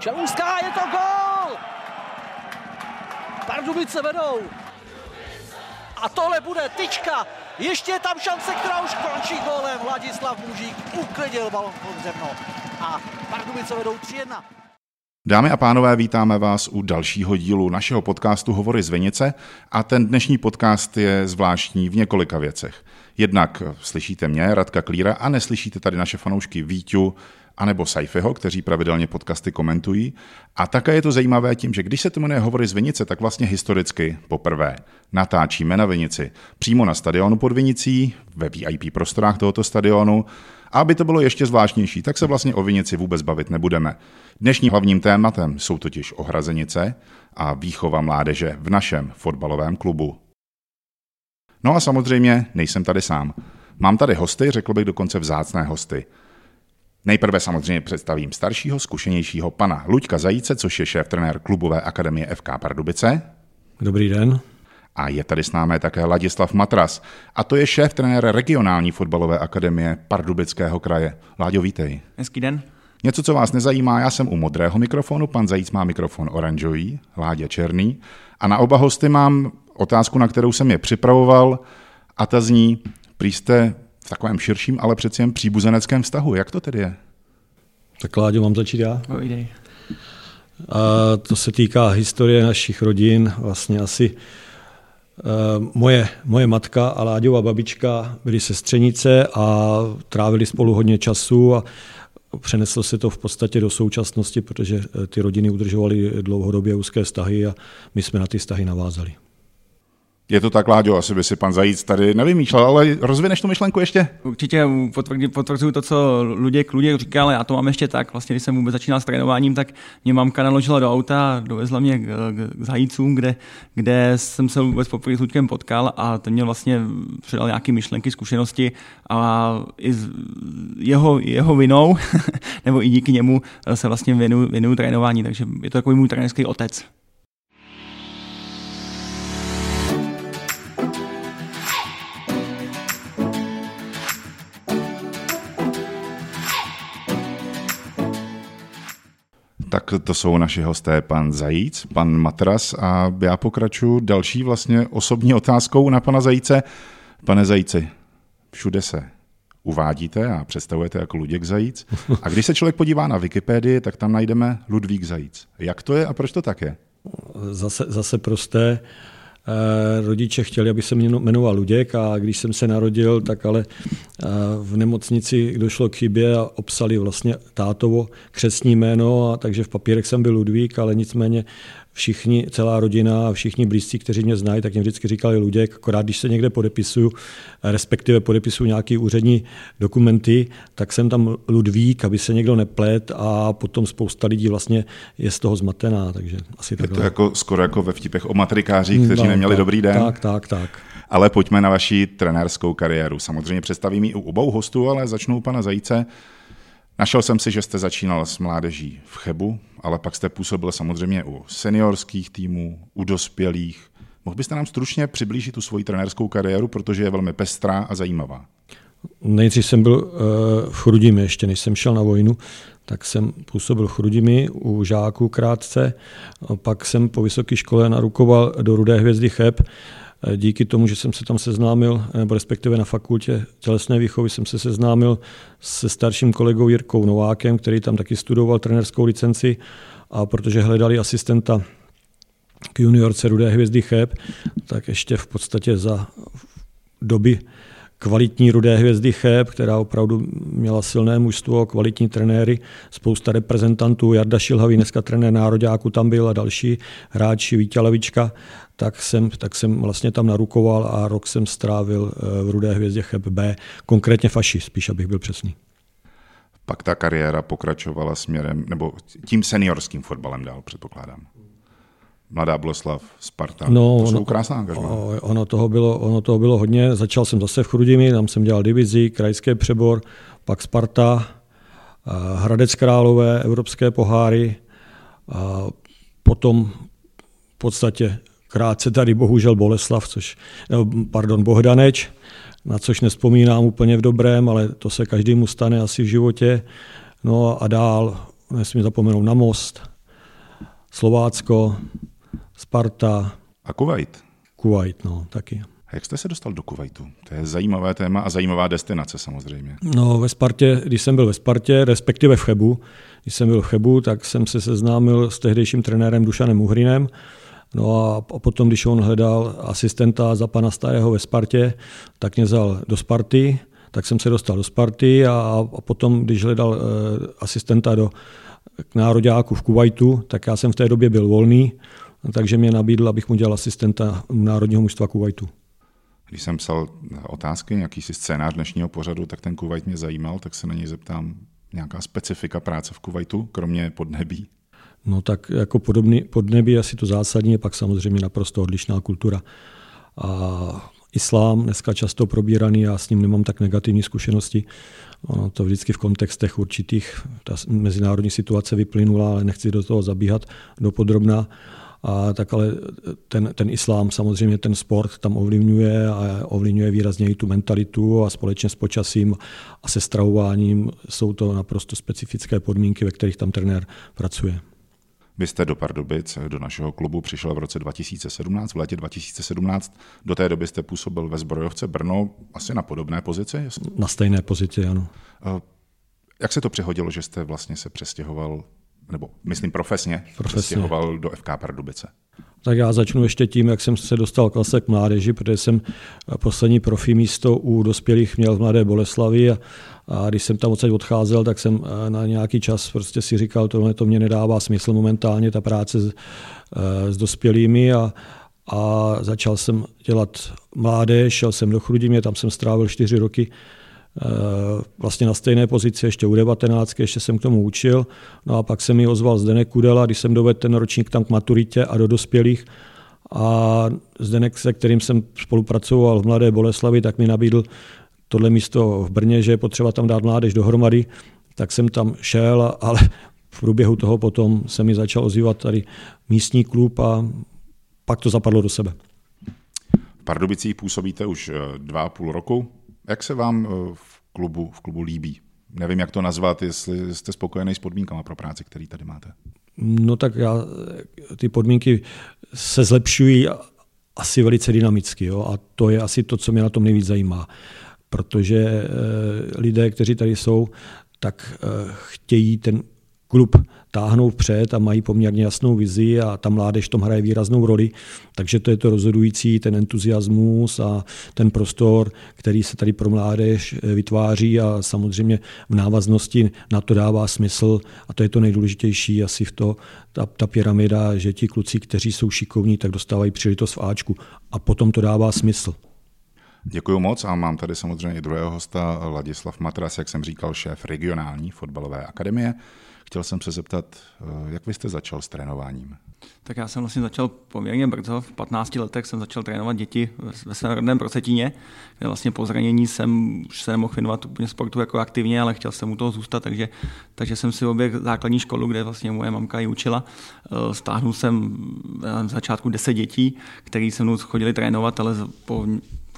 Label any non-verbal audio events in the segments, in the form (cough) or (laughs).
Čelůská, je to gol! Pardubice vedou. A tohle bude tyčka. Ještě je tam šance, která už končí gólem. Vladislav Mužík uklidil balon pod zemno. A Pardubice vedou 3-1. Dámy a pánové, vítáme vás u dalšího dílu našeho podcastu Hovory z Venice a ten dnešní podcast je zvláštní v několika věcech. Jednak slyšíte mě, Radka Klíra, a neslyšíte tady naše fanoušky Víťu, anebo Saifiho, kteří pravidelně podcasty komentují. A také je to zajímavé tím, že když se to jmenuje Hovory z Vinice, tak vlastně historicky poprvé natáčíme na Vinici přímo na stadionu pod Vinicí, ve VIP prostorách tohoto stadionu. A aby to bylo ještě zvláštnější, tak se vlastně o Vinici vůbec bavit nebudeme. Dnešním hlavním tématem jsou totiž ohrazenice a výchova mládeže v našem fotbalovém klubu. No a samozřejmě nejsem tady sám. Mám tady hosty, řekl bych dokonce vzácné hosty. Nejprve samozřejmě představím staršího, zkušenějšího pana Luďka Zajíce, což je šéf trenér klubové akademie FK Pardubice. Dobrý den. A je tady s námi také Ladislav Matras. A to je šéf trenér regionální fotbalové akademie Pardubického kraje. Láďo, vítej. Hezký den. Něco, co vás nezajímá, já jsem u modrého mikrofonu, pan Zajíc má mikrofon oranžový, Ládě černý. A na oba hosty mám otázku, na kterou jsem je připravoval, a ta zní, prý jste v takovém širším, ale přeci jen příbuzeneckém vztahu. Jak to tedy je? Tak Láďo, mám začít já? Povídej. A to se týká historie našich rodin. Vlastně asi uh, moje, moje matka a Láďova babička byly sestřenice a trávili spolu hodně času a přeneslo se to v podstatě do současnosti, protože eh, ty rodiny udržovaly dlouhodobě úzké vztahy a my jsme na ty vztahy navázali. Je to tak, Láďo, asi by si pan Zajíc tady nevymýšlel, ale rozvineš tu myšlenku ještě? Určitě potvrzuju to, co Luděk, Luděk říkal, ale já to mám ještě tak. Vlastně, když jsem vůbec začínal s trénováním, tak mě mamka naložila do auta a dovezla mě k, k Zajícům, kde, kde jsem se vůbec poprvé s Luďkem potkal a ten mě vlastně předal nějaké myšlenky, zkušenosti a i z jeho, jeho vinou, (laughs) nebo i díky němu se vlastně věnuju, věnuju trénování, takže je to takový můj trenérský otec. Tak to jsou naši hosté, pan Zajíc, pan Matras a já pokračuji další vlastně osobní otázkou na pana Zajíce. Pane Zajíci, všude se uvádíte a představujete jako Luděk Zajíc. A když se člověk podívá na Wikipedii, tak tam najdeme Ludvík Zajíc. Jak to je a proč to tak je? Zase, zase prosté. Eh, rodiče chtěli, aby se jmenoval Luděk a když jsem se narodil, tak ale eh, v nemocnici došlo k chybě a obsali vlastně tátovo křesní jméno, a takže v papírech jsem byl Ludvík, ale nicméně všichni, celá rodina a všichni blízcí, kteří mě znají, tak jim vždycky říkali Luděk, akorát když se někde podepisuju, respektive podepisuju nějaký úřední dokumenty, tak jsem tam Ludvík, aby se někdo neplet a potom spousta lidí vlastně je z toho zmatená. Takže asi je to jako, skoro jako ve vtipech o matrikářích, kteří no, neměli tak, dobrý den. Tak, tak, tak. Ale pojďme na vaši trenérskou kariéru. Samozřejmě představím ji u obou hostů, ale začnu u pana Zajíce. Našel jsem si, že jste začínal s mládeží v Chebu, ale pak jste působil samozřejmě u seniorských týmů, u dospělých. Mohl byste nám stručně přiblížit tu svoji trenérskou kariéru, protože je velmi pestrá a zajímavá. Nejdřív jsem byl uh, v Chrudimi, ještě než jsem šel na vojnu, tak jsem působil v Chrudimi u žáků krátce, pak jsem po vysoké škole narukoval do Rudé hvězdy Cheb, díky tomu, že jsem se tam seznámil, nebo respektive na fakultě tělesné výchovy jsem se seznámil se starším kolegou Jirkou Novákem, který tam taky studoval trenerskou licenci a protože hledali asistenta k juniorce Rudé hvězdy Cheb, tak ještě v podstatě za doby kvalitní rudé hvězdy Cheb, která opravdu měla silné mužstvo, kvalitní trenéry, spousta reprezentantů, Jarda Šilhavý, dneska trenér nároďáku tam byl a další hráči, Vítě Levička, tak jsem, tak jsem vlastně tam narukoval a rok jsem strávil eh, v Rudé hvězdě Cheb B, konkrétně faši, spíš abych byl přesný. Pak ta kariéra pokračovala směrem, nebo tím seniorským fotbalem dál, předpokládám. Mladá Boleslav, Sparta, no, to jsou ono, krásná angažma. Ono toho, bylo, ono toho bylo hodně. Začal jsem zase v Chrudimi, tam jsem dělal divizi, krajské přebor, pak Sparta, Hradec Králové, evropské poháry, a potom v podstatě krátce tady bohužel Boleslav, což, pardon, Bohdaneč, na což nespomínám úplně v dobrém, ale to se každému stane asi v životě. No a dál, nesmím zapomenout na Most, Slovácko, Sparta. A Kuwait. Kuwait, no, taky. A jak jste se dostal do Kuwaitu? To je zajímavé téma a zajímavá destinace samozřejmě. No ve Spartě, když jsem byl ve Spartě, respektive v Chebu, když jsem byl v Chebu, tak jsem se seznámil s tehdejším trenérem Dušanem Uhrinem. No a potom, když on hledal asistenta za pana Starého ve Spartě, tak mě vzal do Sparty, tak jsem se dostal do Sparty a, a potom, když hledal e, asistenta do k nároďáku v Kuwaitu, tak já jsem v té době byl volný, takže mě nabídl, abych mu dělal asistenta národního mužstva Kuwaitu. Když jsem psal otázky, nějaký si scénář dnešního pořadu, tak ten Kuwait mě zajímal, tak se na něj zeptám, nějaká specifika práce v Kuwaitu, kromě podnebí? No tak jako podobný, podnebí asi to zásadní, je pak samozřejmě naprosto odlišná kultura. A islám dneska často probíraný, já s ním nemám tak negativní zkušenosti. Ono to vždycky v kontextech určitých, ta mezinárodní situace vyplynula, ale nechci do toho zabíhat do podrobna. A tak ale ten, ten islám samozřejmě ten sport tam ovlivňuje a ovlivňuje výrazně i tu mentalitu a společně s počasím a se stravováním jsou to naprosto specifické podmínky, ve kterých tam trenér pracuje. Vy jste do Pardubic, do našeho klubu přišel v roce 2017, v létě 2017. Do té doby jste působil ve zbrojovce Brno, asi na podobné pozici? Na stejné pozici, ano. Eh, jak se to přehodilo, že jste vlastně se přestěhoval nebo myslím profesně, profesně. přestěhoval do FK Pardubice? Tak já začnu ještě tím, jak jsem se dostal k k mládeži, protože jsem poslední profi místo u dospělých měl v Mladé Boleslavi a, a když jsem tam odsaď odcházel, tak jsem eh, na nějaký čas prostě si říkal, tohle to mě nedává smysl momentálně, ta práce s, eh, s dospělými a, a začal jsem dělat mládež, šel jsem do Chrudimi, tam jsem strávil čtyři roky Eh, vlastně na stejné pozici ještě u 19, ještě jsem k tomu učil. No a pak se mi ozval Zdenek Kudela, když jsem dovedl ten ročník tam k maturitě a do dospělých. A Zdenek, se kterým jsem spolupracoval v Mladé Boleslavi, tak mi nabídl tohle místo v Brně, že je potřeba tam dát mládež dohromady. Tak jsem tam šel, ale v průběhu toho potom se mi začal ozývat tady místní klub a pak to zapadlo do sebe. V Pardubicích působíte už eh, dva a půl roku. Jak se vám eh, v klubu, v klubu líbí? Nevím, jak to nazvat, jestli jste spokojený s podmínkami pro práci, který tady máte. No tak já, ty podmínky se zlepšují asi velice dynamicky jo? a to je asi to, co mě na tom nejvíc zajímá. Protože e, lidé, kteří tady jsou, tak e, chtějí ten klub táhnou vpřed a mají poměrně jasnou vizi a ta mládež v tom hraje výraznou roli. Takže to je to rozhodující, ten entuziasmus a ten prostor, který se tady pro mládež eh, vytváří a samozřejmě v návaznosti na to dává smysl a to je to nejdůležitější asi v to, ta, ta pyramida, že ti kluci, kteří jsou šikovní, tak dostávají příležitost v Ačku a potom to dává smysl. Děkuji moc a mám tady samozřejmě druhého hosta, Ladislav Matras, jak jsem říkal, šéf regionální fotbalové akademie. Chtěl jsem se zeptat, eh, jak vy jste začal s trénováním? Tak já jsem vlastně začal poměrně brzo, v 15 letech jsem začal trénovat děti ve svém rodném Procetíně, kde vlastně po zranění jsem už se nemohl věnovat úplně sportu jako aktivně, ale chtěl jsem u toho zůstat, takže, takže jsem si oběh základní školu, kde vlastně moje mamka ji učila. Eh, stáhnul jsem na začátku 10 dětí, který se mnou chodili trénovat, ale po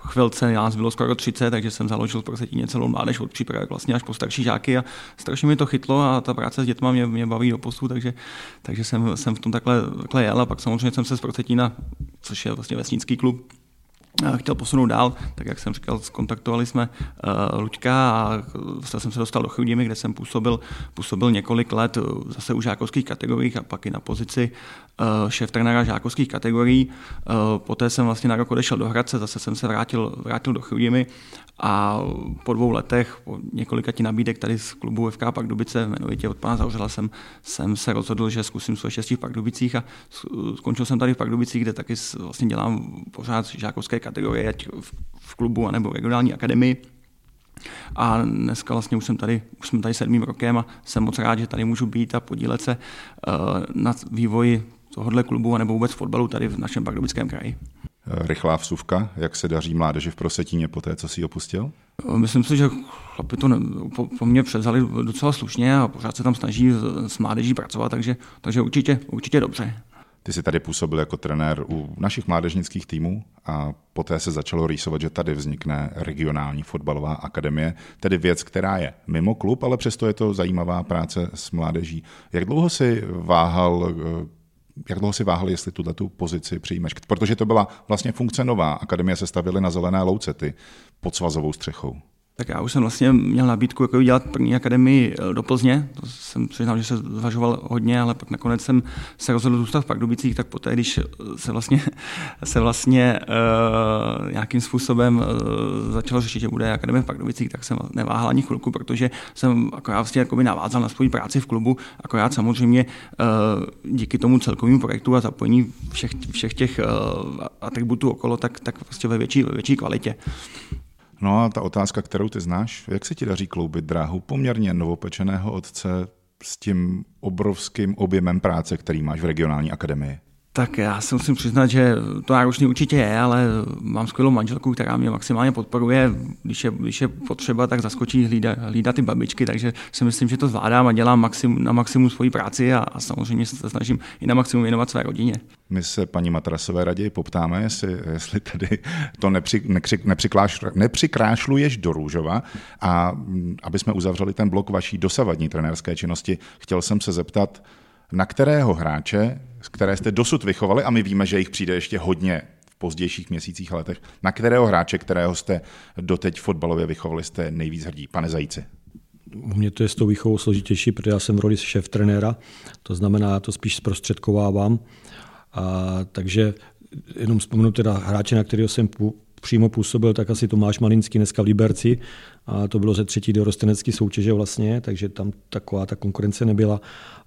chvilce nás bylo skoro 30, takže jsem založil pro Setíně celou mládež od přípravy vlastně až po starší žáky a strašně mi to chytlo a ta práce s dětma mě, mě baví do postu, takže, takže jsem, jsem v tom takhle, takhle jel a pak samozřejmě jsem se z Procetína, což je vlastně vesnický klub, chtěl posunout dál, tak jak jsem říkal, skontaktovali jsme uh, Luďka a zase jsem se dostal do Chrudimi, kde jsem působil, působil několik let zase u žákovských kategoriích a pak i na pozici šéf trenéra žákovských kategorií. Uh, poté jsem vlastně na rok odešel do Hradce, zase jsem se vrátil, vrátil do Chrudimi a po dvou letech, po několika ti nabídek tady z klubu FK Pardubice, jmenovitě od pana Zavřela, jsem, jsem se rozhodl, že zkusím svoje štěstí v Pardubicích a skončil jsem tady v Pardubicích, kde taky vlastně dělám pořád žákovské kategorie, ať v klubu anebo v regionální akademii. A dneska vlastně už jsem tady, už jsme tady sedmým rokem a jsem moc rád, že tady můžu být a podílet se uh, na vývoji tohohle klubu anebo vůbec fotbalu tady v našem pardubickém kraji. Rychlá vsuvka, jak se daří mládeži v Prosetíně po té, co si opustil? Myslím si, že chlapi to ne, po, po mně převzali docela slušně a pořád se tam snaží s mládeží pracovat, takže, takže určitě, určitě dobře. Ty jsi tady působil jako trenér u našich mládežnických týmů a poté se začalo rýsovat, že tady vznikne regionální fotbalová akademie, tedy věc, která je mimo klub, ale přesto je to zajímavá práce s mládeží. Jak dlouho si váhal jak dlouho si váhal, jestli tuhle tu pozici přijmeš? Protože to byla vlastně funkce nová. Akademie se stavily na zelené louce, ty pod svazovou střechou. Tak já už jsem vlastně měl nabídku jako dělat první akademii eh, do Plzně. To jsem přiznal, že se zvažoval hodně, ale pak nakonec jsem se rozhodl zůstat v Pardubicích, tak poté, když se vlastně, (laughs) se vlastně uh, nějakým způsobem uh, začalo řešit, že bude akademie v Pardubicích, tak jsem neváhal ani chvilku, protože jsem akorát vlastně jakoby navázal na svou práci v klubu, akorát samozřejmě uh, díky tomu celkovému projektu a zapojení všech, všech těch uh, atributů okolo, tak, tak vlastně ve větší, ve větší kvalitě. No a ta otázka, kterou ty znáš, jak se ti daří kloubit dráhu poměrně novopečeného otce s tím obrovským objemem práce, který máš v regionální akademii? Tak já se musím přiznat, že to náročný určitě je, ale mám skvělou manželku, která mě maximálně podporuje. Když je, když je potřeba, tak zaskočí hlídat, hlídat ty babičky, takže si myslím, že to zvládám a dělám maxim, na maximum svoji práci a, a samozřejmě se snažím i na maximum věnovat své rodině. My se paní Matrasové raději poptáme, jestli, jestli tedy to nepři, nekři, nepřikláš, nepřikrášluješ do růžova a aby jsme uzavřeli ten blok vaší dosavadní trenérské činnosti, chtěl jsem se zeptat, na kterého hráče, které jste dosud vychovali, a my víme, že jich přijde ještě hodně v pozdějších měsících a letech, na kterého hráče, kterého jste doteď fotbalově vychovali, jste nejvíc hrdí? Pane Zajíci. U mě to je s tou výchovou složitější, protože já jsem v roli šéf trenéra, to znamená, já to spíš zprostředkovávám. A, takže jenom vzpomenu teda hráče, na kterého jsem přímo působil, tak asi Tomáš Malinský dneska v Liberci. A to bylo ze třetí dorostenecké soutěže vlastně, takže tam taková ta konkurence nebyla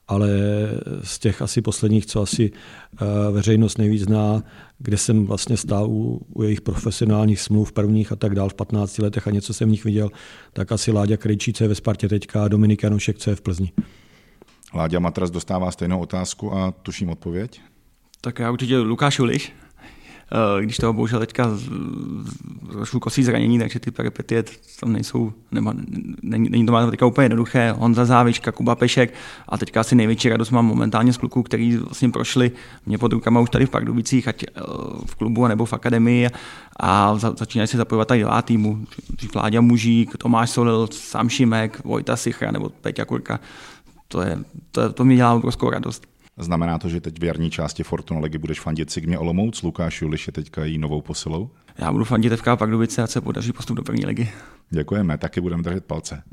ale z těch asi posledních, co asi eh, veřejnost nejvíc zná, kde jsem vlastně stál u, u jejich profesionálních smluv prvních a tak dál v 15 letech a něco jsem v nich viděl, tak asi Láďa Krejčí, co je ve Spartě teďka a Dominik Janošek, co je v Plzni. Láďa Matras dostává stejnou otázku a tuším odpověď. Tak já určitě Lukáš Ulich, Eh, když toho bohužel teďka trošku kosí zranění, takže ty peripetie tam nejsou, nema, není, není to má teďka úplně jednoduché. Honza Závička, Kuba Pešek a teďka asi největší radost mám momentálně z kluků, kteří vlastně prošli mě pod rukama už tady v Pardubicích, ať eh, v klubu nebo v akademii a za, začínají se zapojovat tady dva týmu. Vláďa Mužík, Tomáš Solil, Sam Šimek, Vojta Sichra nebo Peťa Kurka. To, je, to, to mi dělá obrovskou radost. Znamená to, že teď v jarní části Fortuna ligy budeš fandit Sigmě Olomouc, Lukáš Juliš je teďka její novou posilou? Já budu fandit FK Pardubice a se podaří postup do první ligy. Děkujeme, taky budeme držet palce.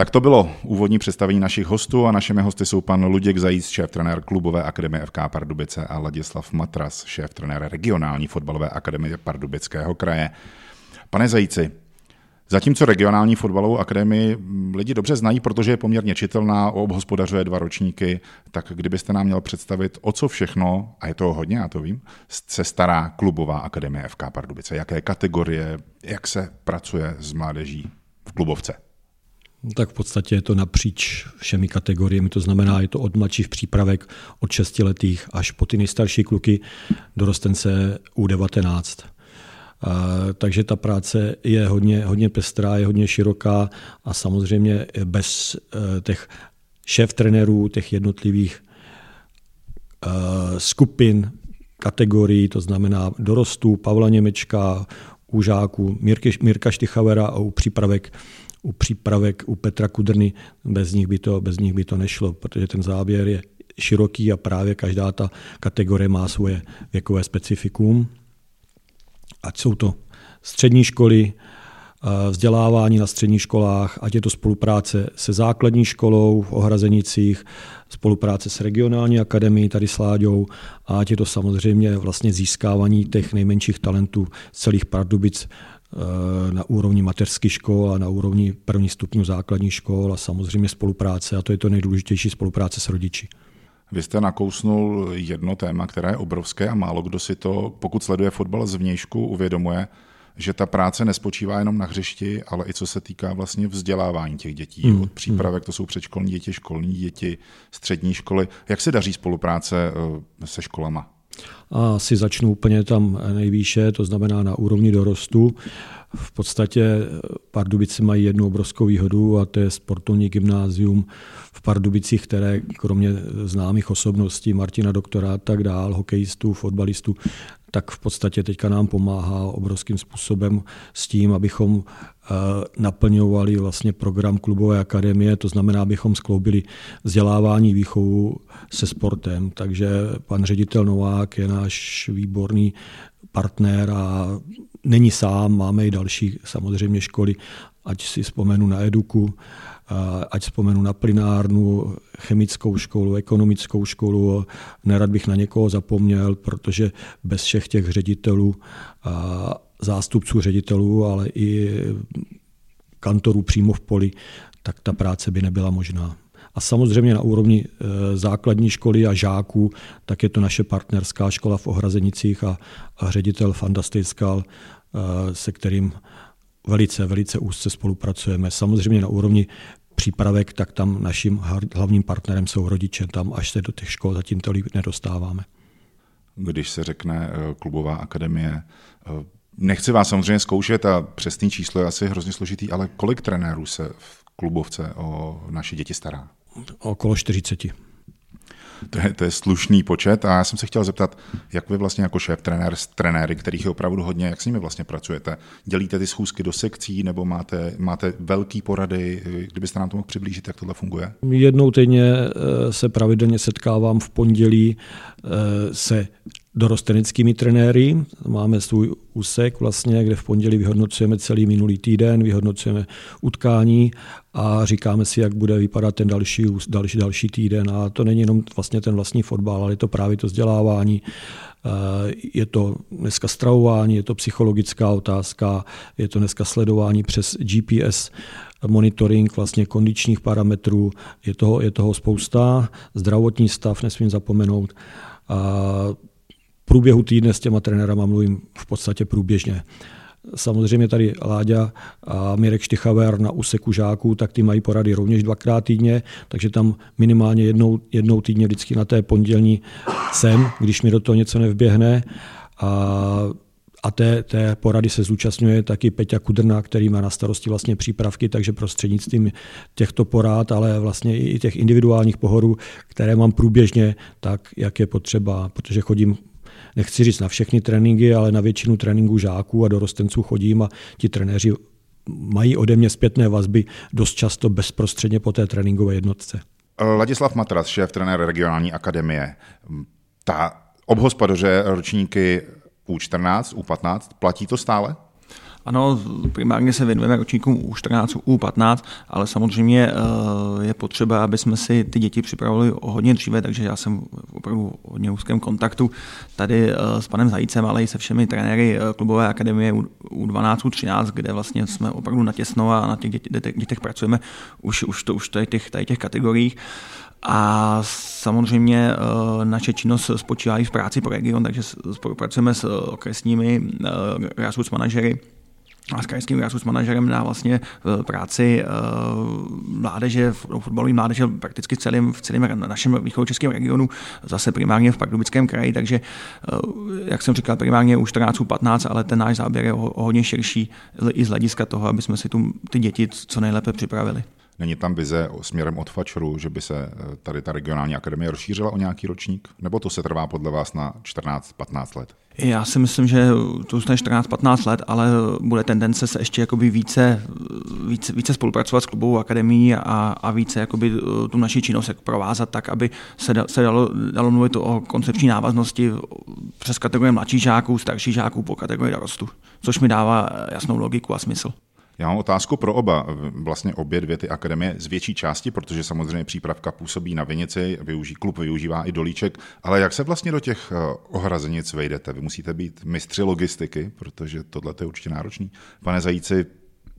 Tak to bylo úvodní představení našich hostů a našimi hosty jsou pan Luděk Zajíc, šéf trenér klubové akademie FK Pardubice a Ladislav Matras, šéf trenér regionální fotbalové akademie Pardubického kraje. Pane Zajíci, Zatímco regionální fotbalovou akademii lidi dobře znají, protože je poměrně čitelná, obhospodařuje dva ročníky, tak kdybyste nám měl představit, o co všechno, a je to hodně, já to vím, se stará klubová akademie FK Pardubice, jaké kategorie, jak se pracuje s mládeží v klubovce. Tak v podstatě je to napříč všemi kategoriemi, to znamená, je to od mladších přípravek, od 6 letých až po ty nejstarší kluky do rostence U19. Takže ta práce je hodně, hodně pestrá, je hodně široká a samozřejmě bez e, těch šéf trenérů, těch jednotlivých e, skupin, kategorií, to znamená dorostů, Pavla Němečka, u Mirka Štychavera a u přípravek u přípravek u Petra Kudrny, bez nich by to, bez nich by to nešlo, protože ten záběr je široký a právě každá ta kategorie má svoje věkové specifikum. Ať jsou to střední školy, vzdělávání na středních školách, ať je to spolupráce se základní školou v Ohrazenicích, spolupráce s regionální akademií tady s Láďou a ať je to samozřejmě vlastně získávání těch nejmenších talentů z celých Pardubic Eh, na úrovni mateřských škol a na úrovni první stupňů základních škol a samozřejmě spolupráce, a to je to nejdůležitější spolupráce s rodiči. Vy jste nakousnul jedno téma, které je obrovské a málo kdo si to, pokud sleduje fotbal zvnějšku, uvědomuje, že ta práce nespočívá jenom na hřišti, ale i co se týká vlastně vzdělávání těch dětí. Hmm. Od přípravek to jsou předškolní děti, školní děti, střední školy. Jak se daří spolupráce eh, se školama? A si začnu úplně tam nejvýše, to znamená na úrovni dorostu. V podstatě Pardubice mají jednu obrovskou výhodu a to je sportovní gymnázium v Pardubicích, které kromě známých osobností Martina Doktora a tak dál, hokejistů, fotbalistů, tak v podstatě teďka nám pomáhá obrovským způsobem s tím, abychom eh, naplňovali vlastně program klubové akademie, to znamená, abychom skloubili vzdělávání výchovu se sportem. Takže pan ředitel Novák je náš výborný partner a není sám, máme i další samozřejmě školy, ať si vzpomenu na Eduku, ať vzpomenu na plinárnu, chemickou školu, ekonomickou školu, nerad bych na někoho zapomněl, protože bez všech těch ředitelů, zástupců ředitelů, ale i kantorů přímo v poli, tak ta práce by nebyla možná. A samozřejmě na úrovni e, základní školy a žáků, tak je to naše partnerská škola v Ohrazenicích a, ředitel Fantastickal, e, se kterým velice, velice úzce spolupracujeme. Samozřejmě na úrovni přípravek, tak tam naším hlavním partnerem jsou rodiče. Tam až se do těch škol zatím tolik nedostáváme. Když se řekne eh, klubová akademie, eh, nechci vás samozřejmě zkoušet a přesný číslo je asi hrozně složitý, ale kolik trenérů se v klubovce o naše děti stará? Okolo 40. To je, to je slušný počet a já jsem se chtěl zeptat, jak vy vlastně jako šéf trenér s trenéry, kterých je opravdu hodně, jak s nimi vlastně pracujete? Dělíte ty schůzky do sekcí nebo máte, máte velký porady? Kdybyste nám to mohl přiblížit, jak tohle funguje? Jednou týdně eh, se pravidelně setkávám v pondělí eh, se dorosteneckými trenéry. Máme svůj úsek, vlastně, kde v pondělí vyhodnocujeme celý minulý týden, vyhodnocujeme utkání a říkáme si, jak bude vypadat ten další, další, další týden. A to není jenom vlastně ten vlastní fotbal, ale je to právě to vzdělávání, eh, je to dneska stravování, je to psychologická otázka, je to dneska sledování přes GPS, monitoring vlastně kondičních parametrů, je toho, je toho spousta, zdravotní stav nesmím zapomenout. A průběhu týdne s těma trenérama mluvím v podstatě průběžně. Samozřejmě tady Láďa a Mirek Štychaver na úseku žáků, tak ty mají porady rovněž dvakrát týdně, takže tam minimálně jednou, jednou týdně vždycky na té pondělní jsem, když mi do toho něco nevběhne. A a té, té porady se zúčastňuje taky Peťa Kudrna, který má na starosti vlastně přípravky, takže prostřednictvím těchto porád, ale vlastně i těch individuálních pohorů, které mám průběžně, tak jak je potřeba, protože chodím nechci říct na všechny tréninky, ale na většinu tréninků žáků a dorostenců chodím a ti trenéři mají ode mě zpětné vazby dost často bezprostředně po té tréninkové jednotce. Ladislav Matras, šéf trenér regionální akademie. Ta obhospodaře ročníky U14, U15, platí to stále? Ano, primárně se věnujeme ročníkům U14, U15, ale samozřejmě eh, je potřeba, aby jsme si ty děti připravili o hodně dříve, takže já jsem opravdu v hodně úzkém kontaktu tady eh, s panem Zajícem, ale i se všemi trenéry eh, klubové akademie U12, U13, kde vlastně jsme opravdu natěsno a na těch dětech, dětech pracujeme už, už, to, už tady těch, tady těch kategoriích. A samozřejmě naše činnost spočívá i v práci pro region, takže spolupracujeme s okresními grassroots manažery, a s krajským grassroots manažerem na vlastně eh, práci eh, mládeže, fotbalové mládeže prakticky v celém, v celém našem východočeském regionu, zase primárně v Pardubickém kraji, takže eh, jak jsem říkal, primárně už 14, 15, ale ten náš záběr je o hodně širší i z hlediska toho, aby jsme si tu, ty děti co nejlépe připravili. Není tam vize směrem od Fačru, že by se tady ta regionální akademie rozšířila o nějaký ročník? Nebo to se trvá podle vás na 14-15 let? Já si myslím, že to zůstane 14-15 let, ale bude tendence se ještě jakoby více, více, více spolupracovat s klubovou akademií a, a více jakoby tu naši činnost provázat tak, aby se, da, se dalo, dalo mluvit o koncepční návaznosti přes kategorie mladších žáků, starších žáků po kategorii dorostu, což mi dává jasnou logiku a smysl. Já mám otázku pro oba, vlastně obě dvě ty akademie z větší části, protože samozřejmě přípravka působí na Vinici, využí, klub využívá i dolíček, ale jak se vlastně do těch eh, ohrazenic vejdete? Vy musíte být mistři logistiky, protože tohle je určitě náročný. Pane Zajíci,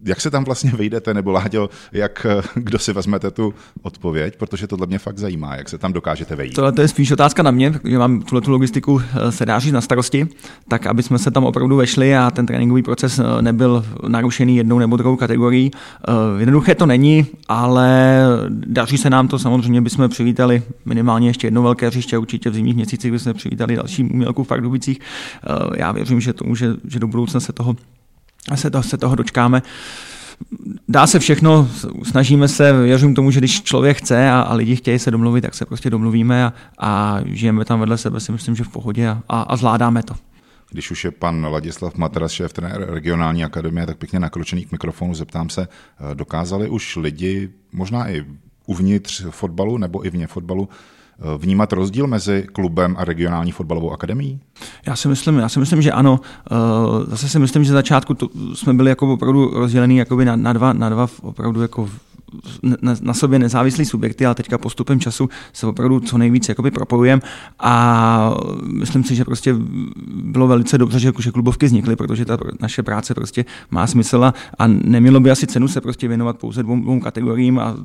jak se tam vlastně vejdete, nebo Láďo, jak, kdo si vezmete tu odpověď, protože tohle mě fakt zajímá, jak se tam dokážete vejít. Tohle je spíš otázka na mě, protože mám tuhle tu logistiku eh, sedáři na starosti, tak aby jsme se tam opravdu vešli a ten tréninkový proces eh, nebyl narušený jednou nebo druhou kategorií. Eh, jednoduché to není, ale daří se nám to, samozřejmě bychom přivítali minimálně ještě jedno velké hřiště, určitě v zimních měsících bychom přivítali další umělku v Pardubicích. Já věřím, že, to, že, že do budoucna se toho se, to, se toho dočkáme. Dá se všechno, snažíme se, věřím tomu, že když člověk chce a, a lidi chtějí se domluvit, tak se prostě domluvíme a, a žijeme tam vedle sebe, si myslím, že v pohodě a, a, a zvládáme to. Když už je pan Ladislav Matras, šéf regionální akademie, tak pěkně nakročený k mikrofonu, zeptám se, dokázali už lidi, možná i uvnitř fotbalu nebo i vně fotbalu, vnímat rozdíl mezi klubem a regionální fotbalovou akademií? Já si myslím, já si myslím, že ano. Eh, zase si myslím, že začátku to jsme byli jako opravdu rozdělení jakoby na, na, dva, na dva opravdu jako na, sobě nezávislý subjekty, ale teďka postupem času se opravdu co nejvíc jakoby propojujeme a myslím si, že prostě bylo velice dobře, že, že klubovky vznikly, protože ta naše práce prostě má smysl a, nemělo by asi cenu se prostě věnovat pouze dvou, dvou kategoriím a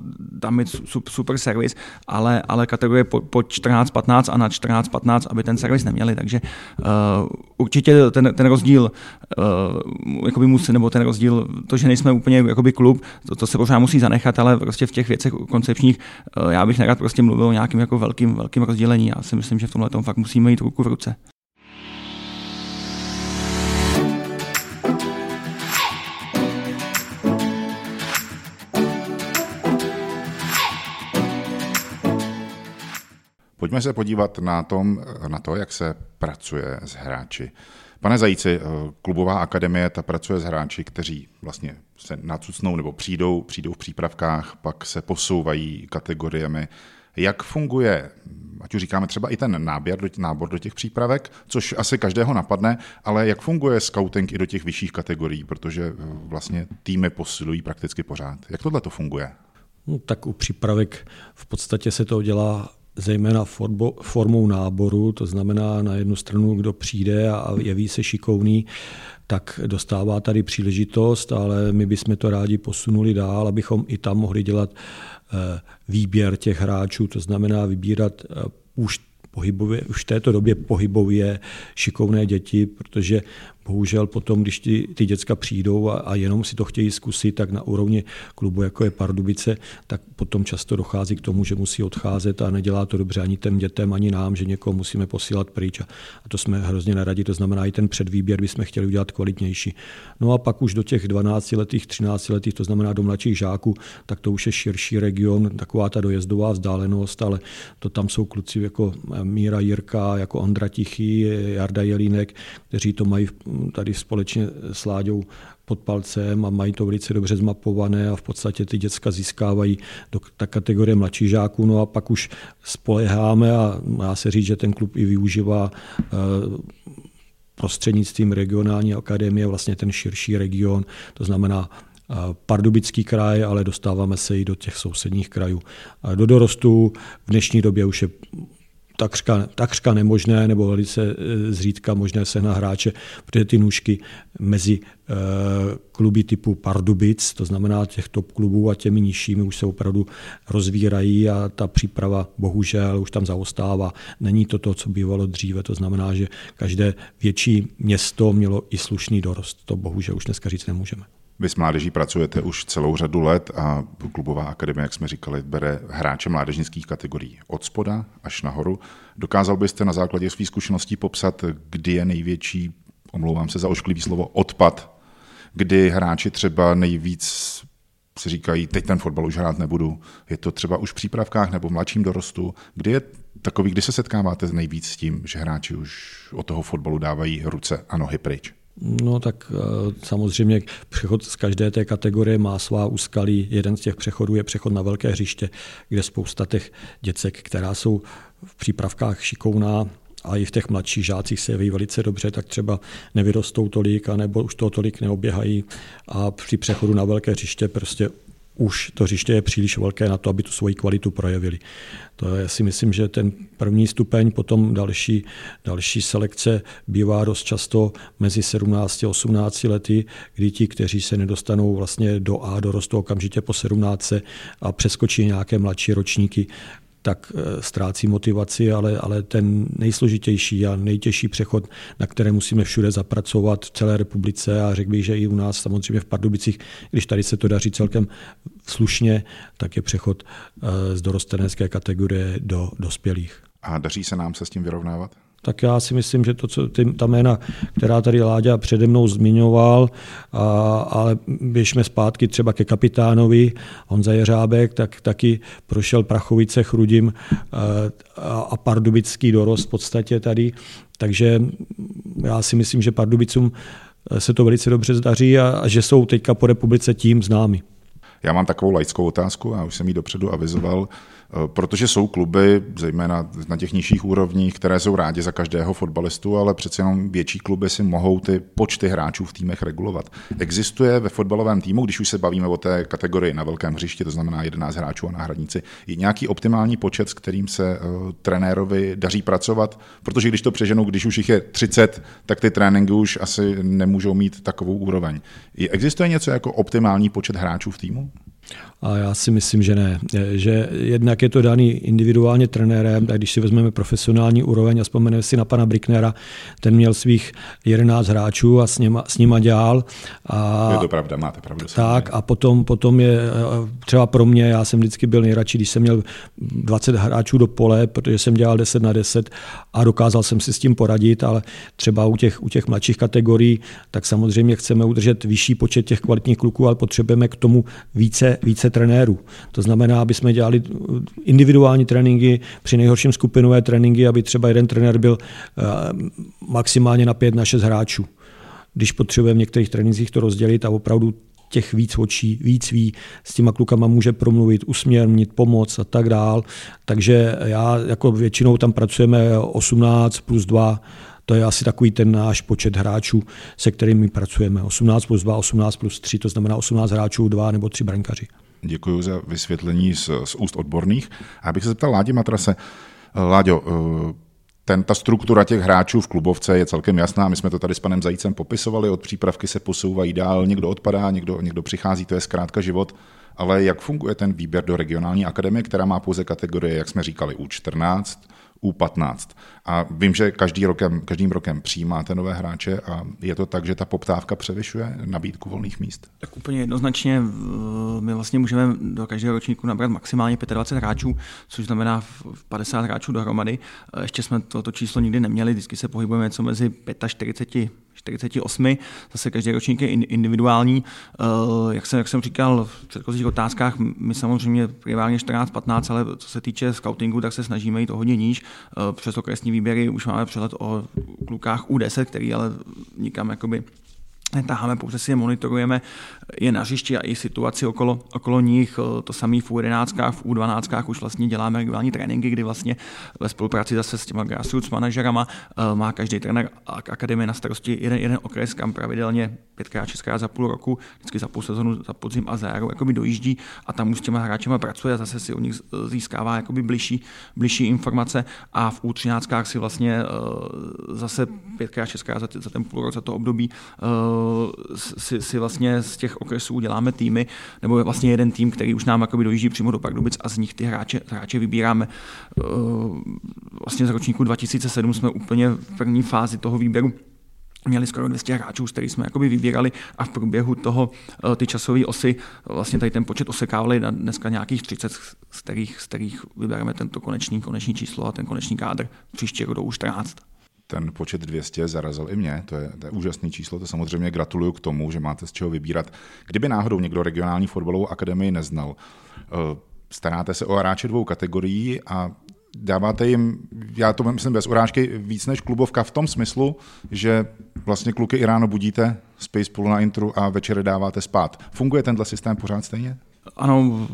tam super, super servis, ale, ale kategorie po, po 14-15 a na 14-15, aby ten servis neměli, takže uh, určitě ten, ten rozdíl uh, jakoby musí, nebo ten rozdíl, to, že nejsme úplně jakoby klub, to, to se pořád musí zanechat, říkat, ale prostě v těch věcech koncepčních eh, já bych nerad prostě mluvil o nějakým jako velkým, velkým rozdělení. Já si myslím, že v tomhle tom fakt musíme jít ruku v ruce. Pojďme se podívat na, tom, na to, jak se pracuje s hráči. Pane Zajíci, eh, klubová akademie ta pracuje s hráči, kteří vlastně se nacucnou nebo přijdou, přijdou v přípravkách, pak se posouvají kategoriemi. Jak funguje, ať už říkáme třeba i ten náběr, nábor do těch přípravek, což asi každého napadne, ale jak funguje scouting i do těch vyšších kategorií, protože eh, vlastně týmy posilují prakticky pořád. Jak tohle to funguje? No, tak u přípravek v podstatě se to dělá zejména formou náboru, to znamená na jednu stranu, kdo přijde a jeví se šikovný, tak dostává tady příležitost, ale my bychom to rádi posunuli dál, abychom i tam mohli dělat eh, výběr těch hráčů, to znamená vybírat eh, už pohybově, už v této době pohybově šikovné děti, protože bohužel potom, když ty, ty děcka přijdou a, a jenom si to chtějí zkusit, tak na úrovni klubu, jako je Pardubice, tak potom často dochází k tomu, že musí odcházet a nedělá to dobře ani těm dětem, ani nám, že někoho musíme posílat pryč. A to jsme hrozně neradi, to znamená i ten předvýběr bychom chtěli udělat kvalitnější. No a pak už do těch 12 letých, 13 letých, to znamená do mladších žáků, tak to už je širší region, taková ta dojezdová vzdálenost, ale to tam jsou kluci jako Míra Jirka, jako Ondra Tichý, Jarda Jelínek, kteří to mají tady společně s Láďou pod palcem a mají to velice dobře zmapované a v podstatě ty děcka získávají do ta kategorie mladší žáků. No a pak už spoleháme a já se říct, že ten klub i využívá eh, prostřednictvím regionální akademie vlastně ten širší region, to znamená eh, Pardubický kraj, ale dostáváme se i do těch sousedních krajů. Do dorostu v dnešní době už je takřka, takřka nemožné nebo velice eh, zřídka možné se na hráče, protože ty nůžky mezi e, kluby typu Pardubic, to znamená těch top klubů a těmi nižšími už se opravdu rozvírají a ta příprava bohužel už tam zaostává. Není to to, co bývalo dříve, to znamená, že každé větší město mělo i slušný dorost. To bohužel už dneska říct nemůžeme. Vy s mládeží pracujete už celou řadu let a klubová akademie, jak jsme říkali, bere hráče mládežnických kategorií od spoda až nahoru. Dokázal byste na základě svých zkušeností popsat, kdy je největší, omlouvám se za ošklivý slovo, odpad, kdy hráči třeba nejvíc si říkají, teď ten fotbal už hrát nebudu. Je to třeba už v přípravkách nebo v mladším dorostu. Kdy je takový, kdy se setkáváte nejvíc s tím, že hráči už od toho fotbalu dávají ruce a nohy pryč? No tak eh, samozřejmě přechod z každé té kategorie má svá úskalí. Jeden z těch přechodů je přechod na velké hřiště, kde spousta těch děcek, která jsou v přípravkách šikovná, a i v těch mladších žácích se jeví velice dobře, tak třeba nevyrostou tolik, anebo už to tolik neoběhají a při přechodu na velké hřiště prostě už to hřiště je příliš velké na to, aby tu svoji kvalitu projevili. To je, si myslím, že ten první stupeň, potom další, další selekce bývá dost často mezi 17 a 18 lety, kdy ti, kteří se nedostanou vlastně do A, dorostou okamžitě po 17 a přeskočí nějaké mladší ročníky, tak eh, ztrácí motivaci, ale, ale ten nejsložitější a nejtěžší přechod, na které musíme všude zapracovat v celé republice a řekl bych, že i u nás samozřejmě v Pardubicích, když tady se to daří celkem slušně, tak je přechod eh, z dorostenecké kategorie do dospělých. A daří se nám se s tím vyrovnávat? Tak já si myslím, že to, co ty, ta jména, která tady Láďa přede mnou zmiňoval, a, ale běžme zpátky třeba ke kapitánovi, Honza Jeřábek, tak taky prošel Prachovice, Chrudim a, a Pardubický dorost v podstatě tady, takže já si myslím, že Pardubicům se to velice dobře zdaří a, a že jsou teďka po republice tím známi. Já mám takovou laickou otázku a už jsem ji dopředu avizoval. Eh, protože jsou kluby, zejména na těch nižších úrovních, které jsou rádi za každého fotbalistu, ale přece jenom větší kluby si mohou ty počty hráčů v týmech regulovat. Existuje ve fotbalovém týmu, když už se bavíme o té kategorii na velkém hřišti, to znamená 11 hráčů a náhradníci, je nějaký optimální počet, s kterým se uh, trenérovi daří pracovat? Protože když to přeženou, když už jich je 30, tak ty tréninky už asi nemůžou mít takovou úroveň. Existuje něco jako optimální počet hráčů v týmu? A já si myslím, že ne. Že jednak je to daný individuálně trenérem, tak když si vezmeme profesionální úroveň a vzpomeneme si na pana Bricknera, ten měl svých 11 hráčů a s nima, s nima dělal. A, je to pravda, máte pravdu. Tak a potom, potom je třeba pro mě, já jsem vždycky byl nejradši, když jsem měl 20 hráčů do pole, protože jsem dělal 10 na 10 a dokázal jsem si s tím poradit, ale třeba u těch, u těch mladších kategorií, tak samozřejmě chceme udržet vyšší počet těch kvalitních kluků, ale potřebujeme k tomu více, více trenérů. To znamená, aby jsme dělali individuální tréninky, při nejhorším skupinové tréninky, aby třeba jeden trenér byl eh, maximálně na pět na šest hráčů. Když potřebujeme v některých trénincích to rozdělit a opravdu těch víc očí, víc ví, s těma klukama může promluvit, usměrnit, pomoc a tak dál. Takže já jako většinou tam pracujeme 18 plus 2, to je asi takový ten náš počet hráčů, se kterými pracujeme. 18 plus 2, 18 plus 3, to znamená 18 hráčů, 2 nebo 3 brankaři. Děkuji za vysvětlení z, z úst odborných. A já bych se zeptal Ládi Matrase. Láďo, eh, ten, ta struktura těch hráčů v klubovce je celkem jasná. My jsme to tady s panem Zajícem popisovali, od přípravky se posouvají dál, někdo odpadá, někdo, někdo přichází, to je zkrátka život. Ale jak funguje ten výběr do regionální akademie, která má pouze kategorie, jak jsme říkali, U14, U15. A vím, že každý rokem, každým rokem přijímáte nové hráče a je to tak, že ta poptávka převyšuje nabídku volných míst? Tak úplně jednoznačně my vlastně můžeme do každého ročníku nabrat maximálně 25 hráčů, což znamená 50 hráčů dohromady. Ještě jsme toto číslo nikdy neměli, vždycky se pohybujeme něco mezi 45 48, zase každý ročník je individuální. Eh, jak jsem, jak jsem říkal v předchozích otázkách, my samozřejmě primárně 14-15, ale co se týče scoutingu, tak se snažíme jít o hodně níž. Eh, přes okresní výběry už máme přehled o klukách U10, který ale nikam jakoby netáháme, pouze si je monitorujeme, je na hřišti a i situaci okolo, okolo nich. To samé v U11, v U12 už vlastně děláme regulární tréninky, kdy vlastně ve spolupráci zase s těma grassroots manažerama eh, má každý trenér akademie na starosti jeden, jeden okres, kam pravidelně pětkrát, šestkrát za půl roku, vždycky za půl sezonu, za podzim a za jaro, jakoby dojíždí a tam už s těma hráčema pracuje a zase si od nich získává jakoby bližší, bližší informace a v U13 si vlastně eh, zase pětkrát, šestkrát za, za ten půl rok, za to období eh, si, si vlastně z těch okresů děláme týmy, nebo vlastně jeden tým, který už nám dojíždí přímo do Pardubic a z nich ty hráče, hráče vybíráme. Eh, vlastně z ročníku 2007 jsme úplně v první fázi toho výběru měli skoro 200 hráčů, z kterých jsme jakoby vybírali a v průběhu toho eh, ty časové osy vlastně tady ten počet osekávali na dneska nějakých 30, z kterých, z kterých vybereme tento konečný, konečný číslo a ten konečný kádr příští rok do už 14 ten počet 200 zarazil i mě, to je, to je úžasné číslo, to samozřejmě gratuluju k tomu, že máte z čeho vybírat. Kdyby náhodou někdo regionální fotbalovou akademii neznal, eh, staráte se o hráče dvou kategorií a dáváte jim, já to myslím bez urážky, víc než klubovka v tom smyslu, že vlastně kluky i ráno budíte, spí spolu na intru a večer dáváte spát. Funguje tenhle systém pořád stejně? Ano,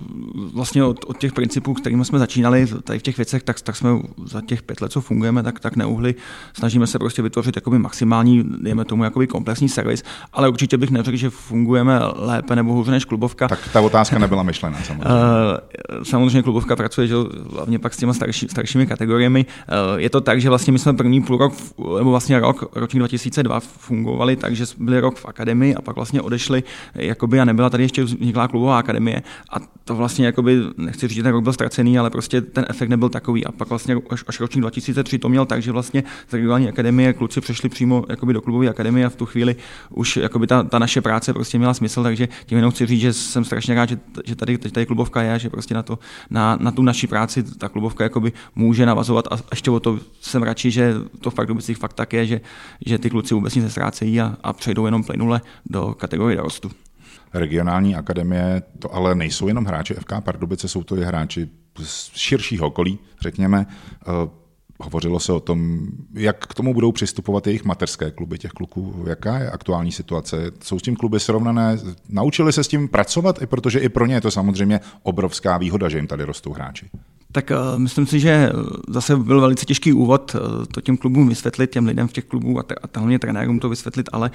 vlastně od, od těch principů, kterými jsme začínali tady v těch věcech, tak, tak jsme za těch pět let, co fungujeme, tak, tak neuhli. Snažíme se prostě vytvořit jakoby maximální, dejme tomu, jakoby komplexní servis, ale určitě bych neřekl, že fungujeme lépe nebo hůře než klubovka. Tak ta otázka nebyla myšlená, samozřejmě. Uh, samozřejmě klubovka pracuje že, hlavně pak s těma starší, staršími kategoriemi. Uh, je to tak, že vlastně my jsme první půl rok, nebo vlastně rok, ročník 2002 fungovali, takže byli rok v akademii a pak vlastně odešli jakoby a nebyla tady ještě vzniklá klubová akademie a to vlastně jakoby, nechci říct, že ten rok byl ztracený, ale prostě ten efekt nebyl takový. A pak vlastně až, až ročník 2003 to měl tak, že vlastně z regionální akademie kluci přešli přímo jakoby do klubové akademie a v tu chvíli už jakoby ta, ta naše práce prostě měla smysl, takže tím jenom chci říct, že jsem strašně rád, že, že tady, tady klubovka je, že prostě na, to, na, na tu naší práci ta klubovka jakoby může navazovat. A ještě o to jsem radši, že to fakt fakt tak je, že, že ty kluci vůbec nic nestrácejí a, a přejdou jenom plynule do kategorie dorostu regionální akademie, to ale nejsou jenom hráči FK Pardubice, jsou to i hráči z širšího okolí, řekněme. Eh, hovořilo se o tom, jak k tomu budou přistupovat jejich materské kluby těch kluků, jaká je aktuální situace, jsou s tím kluby srovnané, naučili se s tím pracovat, i protože i pro ně je to samozřejmě obrovská výhoda, že jim tady rostou hráči. Tak uh, myslím si, že zase byl velice těžký úvod uh, to těm klubům vysvětlit, těm lidem v těch klubů a, te, a hlavně trenérům to vysvětlit, ale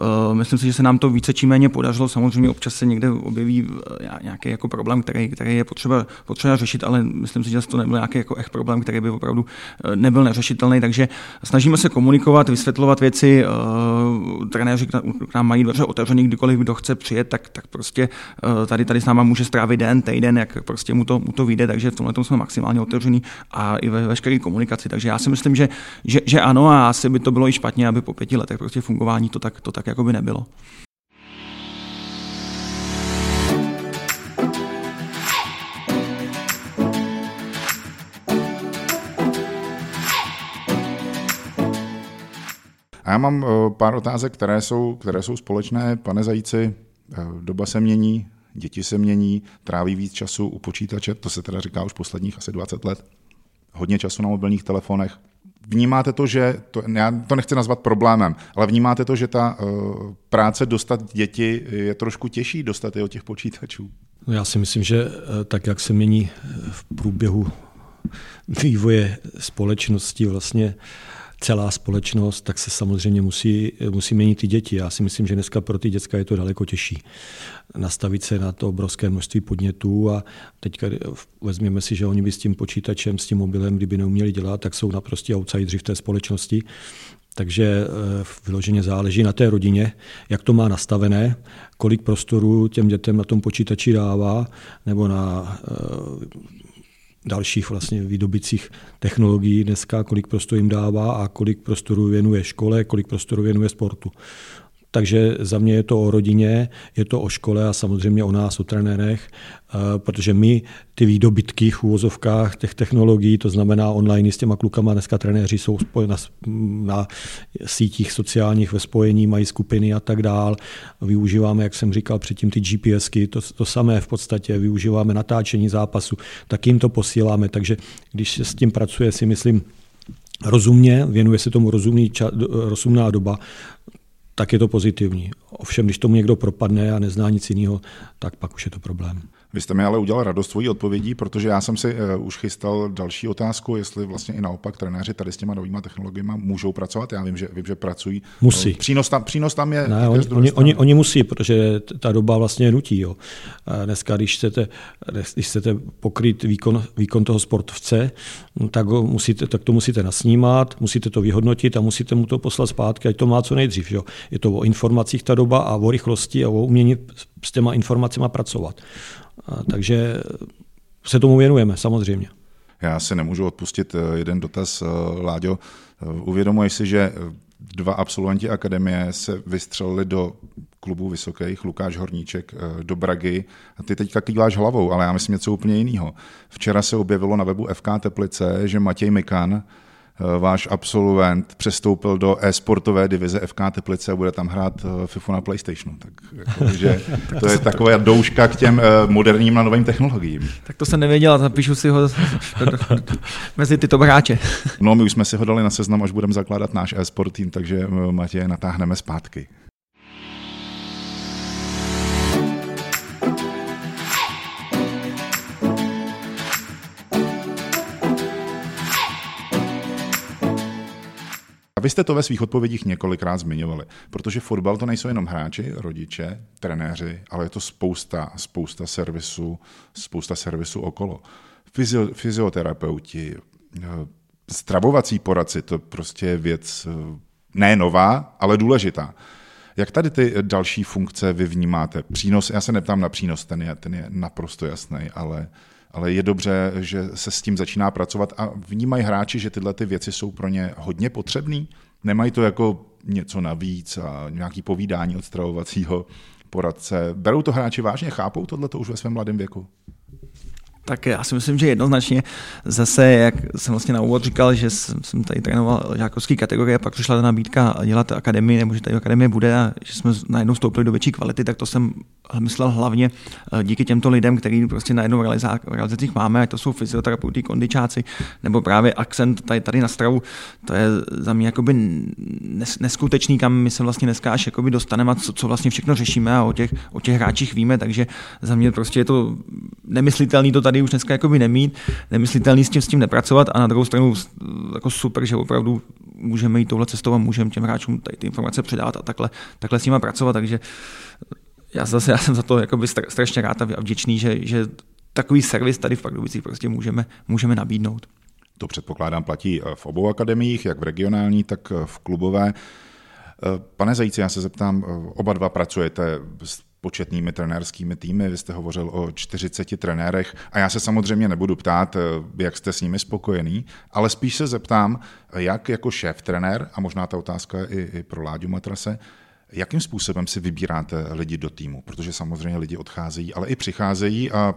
uh, myslím si, že se nám to více či méně podařilo. Samozřejmě občas se někde objeví uh, nějaký jako problém, který, který je potřeba, potřeba řešit, ale myslím si, že to nebyl nějaký jako echt problém, který by opravdu uh, nebyl neřešitelný. Takže snažíme se komunikovat, vysvětlovat věci. Uh, trenéři k nám mají dveře otevřený, kdykoliv kdo chce přijet, tak, tak prostě uh, tady, tady s náma může strávit den, týden, jak prostě mu to, mu to vyjde, takže v tomhle tom jsme maximálně otevřený a i ve veškeré komunikaci. Takže já si myslím, že, že, že ano a asi by to bylo i špatně, aby po pěti letech prostě fungování to tak, to tak jako by nebylo. A já mám eh, pár otázek, které jsou, které jsou společné. Pane Zajíci, eh, doba se mění, děti se mění, tráví víc času u počítače, to se teda říká už posledních asi 20 let, hodně času na mobilních telefonech. Vnímáte to, že, to, já to nechci nazvat problémem, ale vnímáte to, že ta uh, práce dostat děti je trošku těžší, dostat je od těch počítačů? No já si myslím, že eh, tak, jak se mění v průběhu vývoje společnosti vlastně celá společnost, tak se samozřejmě musí, musí měnit ty děti. Já si myslím, že dneska pro ty děcka je to daleko těžší. Nastavit se na to obrovské množství podnětů a teďka vezměme si, že oni by s tím počítačem, s tím mobilem, kdyby neuměli dělat, tak jsou naprosto outsideri v té společnosti. Takže eh, vyloženě záleží na té rodině, jak to má nastavené, kolik prostoru těm dětem na tom počítači dává, nebo na eh, dalších vlastně výdobicích technologií dneska, kolik prostoru jim dává a kolik prostoru věnuje škole, kolik prostoru věnuje sportu. Takže za mě je to o rodině, je to o škole a samozřejmě o nás, o trenérech, eh, protože my ty výdobytky v úvozovkách těch technologií, to znamená online s těma klukama, dneska trenéři jsou na, na sítích sociálních ve spojení, mají skupiny a tak dál. Využíváme, jak jsem říkal předtím, ty GPSky, to, to samé v podstatě, využíváme natáčení zápasu, tak jim to posíláme, takže když se s tím pracuje, si myslím, rozumně, věnuje se tomu rozumný ča, rozumná doba, tak je to pozitivní. Ovšem, když tomu někdo propadne a nezná nic jiného, tak pak už je to problém. Vy jste mi ale udělal radost svojí odpovědí, protože já jsem si uh, už chystal další otázku, jestli vlastně i naopak trenéři tady s těma novými technologiemi můžou pracovat. Já vím, že, vím, že pracují. Musí. Přínos tam, přínos tam je. Ne, oni, oni, oni, oni, musí, protože ta doba vlastně nutí. Jo. Dneska, když chcete, když chcete pokryt výkon, výkon toho sportovce, tak, ho musíte, tak to musíte nasnímat, musíte to vyhodnotit a musíte mu to poslat zpátky, ať to má co nejdřív. Jo. Je to o informacích ta doba a o rychlosti a o umění s těma informacemi pracovat. Takže se tomu věnujeme, samozřejmě. Já si nemůžu odpustit eh, jeden dotaz, eh, Láďo. Eh, uvědomuješ si, že dva absolventi akademie se vystřelili do klubu vysokých, Lukáš Horníček do Bragy. A ty teďka kýváš hlavou, ale já myslím něco úplně jiného. Včera se objevilo na webu FK Teplice, že Matěj Mikan váš absolvent přestoupil do e-sportové divize FK Teplice a bude tam hrát eh, FIFA na PlayStationu. Tak, jako, že (laughs) to je taková douška k těm eh, moderním a novým technologiím. Tak to jsem nevěděl, zapíšu si ho (laughs) mezi tyto hráče. No, my už jsme si ho dali na seznam, až budeme zakládat náš e-sport tým, takže Matěje natáhneme zpátky. A vy jste to ve svých odpovědích několikrát zmiňovali, protože fotbal to nejsou jenom hráči, rodiče, trenéři, ale je to spousta, spousta servisu, spousta servisu okolo. Fyzio, fyzioterapeuti, eh, stravovací poradci, to prostě je věc eh, ne nová, ale důležitá. Jak tady ty další funkce vy vnímáte? Přínos, já se neptám na přínos, ten je, ten je naprosto jasný, ale, ale je dobře, že se s tím začíná pracovat a vnímají hráči, že tyhle ty věci jsou pro ně hodně potřebné? Nemají to jako něco navíc a nějaký povídání od stravovacího poradce. Berou to hráči vážně, chápou tohle už ve svém mladém věku? Tak já si myslím, že jednoznačně zase, jak jsem vlastně na úvod říkal, že jsem tady trénoval žákovský kategorie, pak přišla ta nabídka dělat akademii, nebo že tady akademie bude a že jsme najednou vstoupili do větší kvality, tak to jsem myslel hlavně eh, díky těmto lidem, který prostě najednou v realizacích máme, ať to jsou fyzioterapeuti, kondičáci, nebo právě akcent tady, tady na stravu, to je za mě jakoby neskutečný, kam my se vlastně dneska až jakoby dostaneme a co, co vlastně všechno řešíme a o těch, o těch hráčích víme, takže za mě prostě je to nemyslitelný to tady tady už dneska jakoby nemít, nemyslitelný s tím, s tím nepracovat a na druhou stranu jako super, že opravdu můžeme jít touhle cestou a můžeme těm hráčům tady ty informace předávat a takhle, takhle s nimi pracovat, takže já, zase, já jsem za to jakoby strašně rád a vděčný, že, že takový servis tady v Pardubicích prostě můžeme, můžeme nabídnout. To předpokládám platí v obou akademiích, jak v regionální, tak v klubové. Pane Zajíci, já se zeptám, oba dva pracujete s početnými trenérskými týmy. Vy jste hovořil o 40 trenérech a já se samozřejmě nebudu ptát, eh, jak jste s nimi spokojený, ale spíš se zeptám, jak jako šéf trenér, a možná ta otázka je i, i pro Láďu Matrase, jakým způsobem si vybíráte lidi do týmu? Protože samozřejmě lidi odcházejí, ale i přicházejí a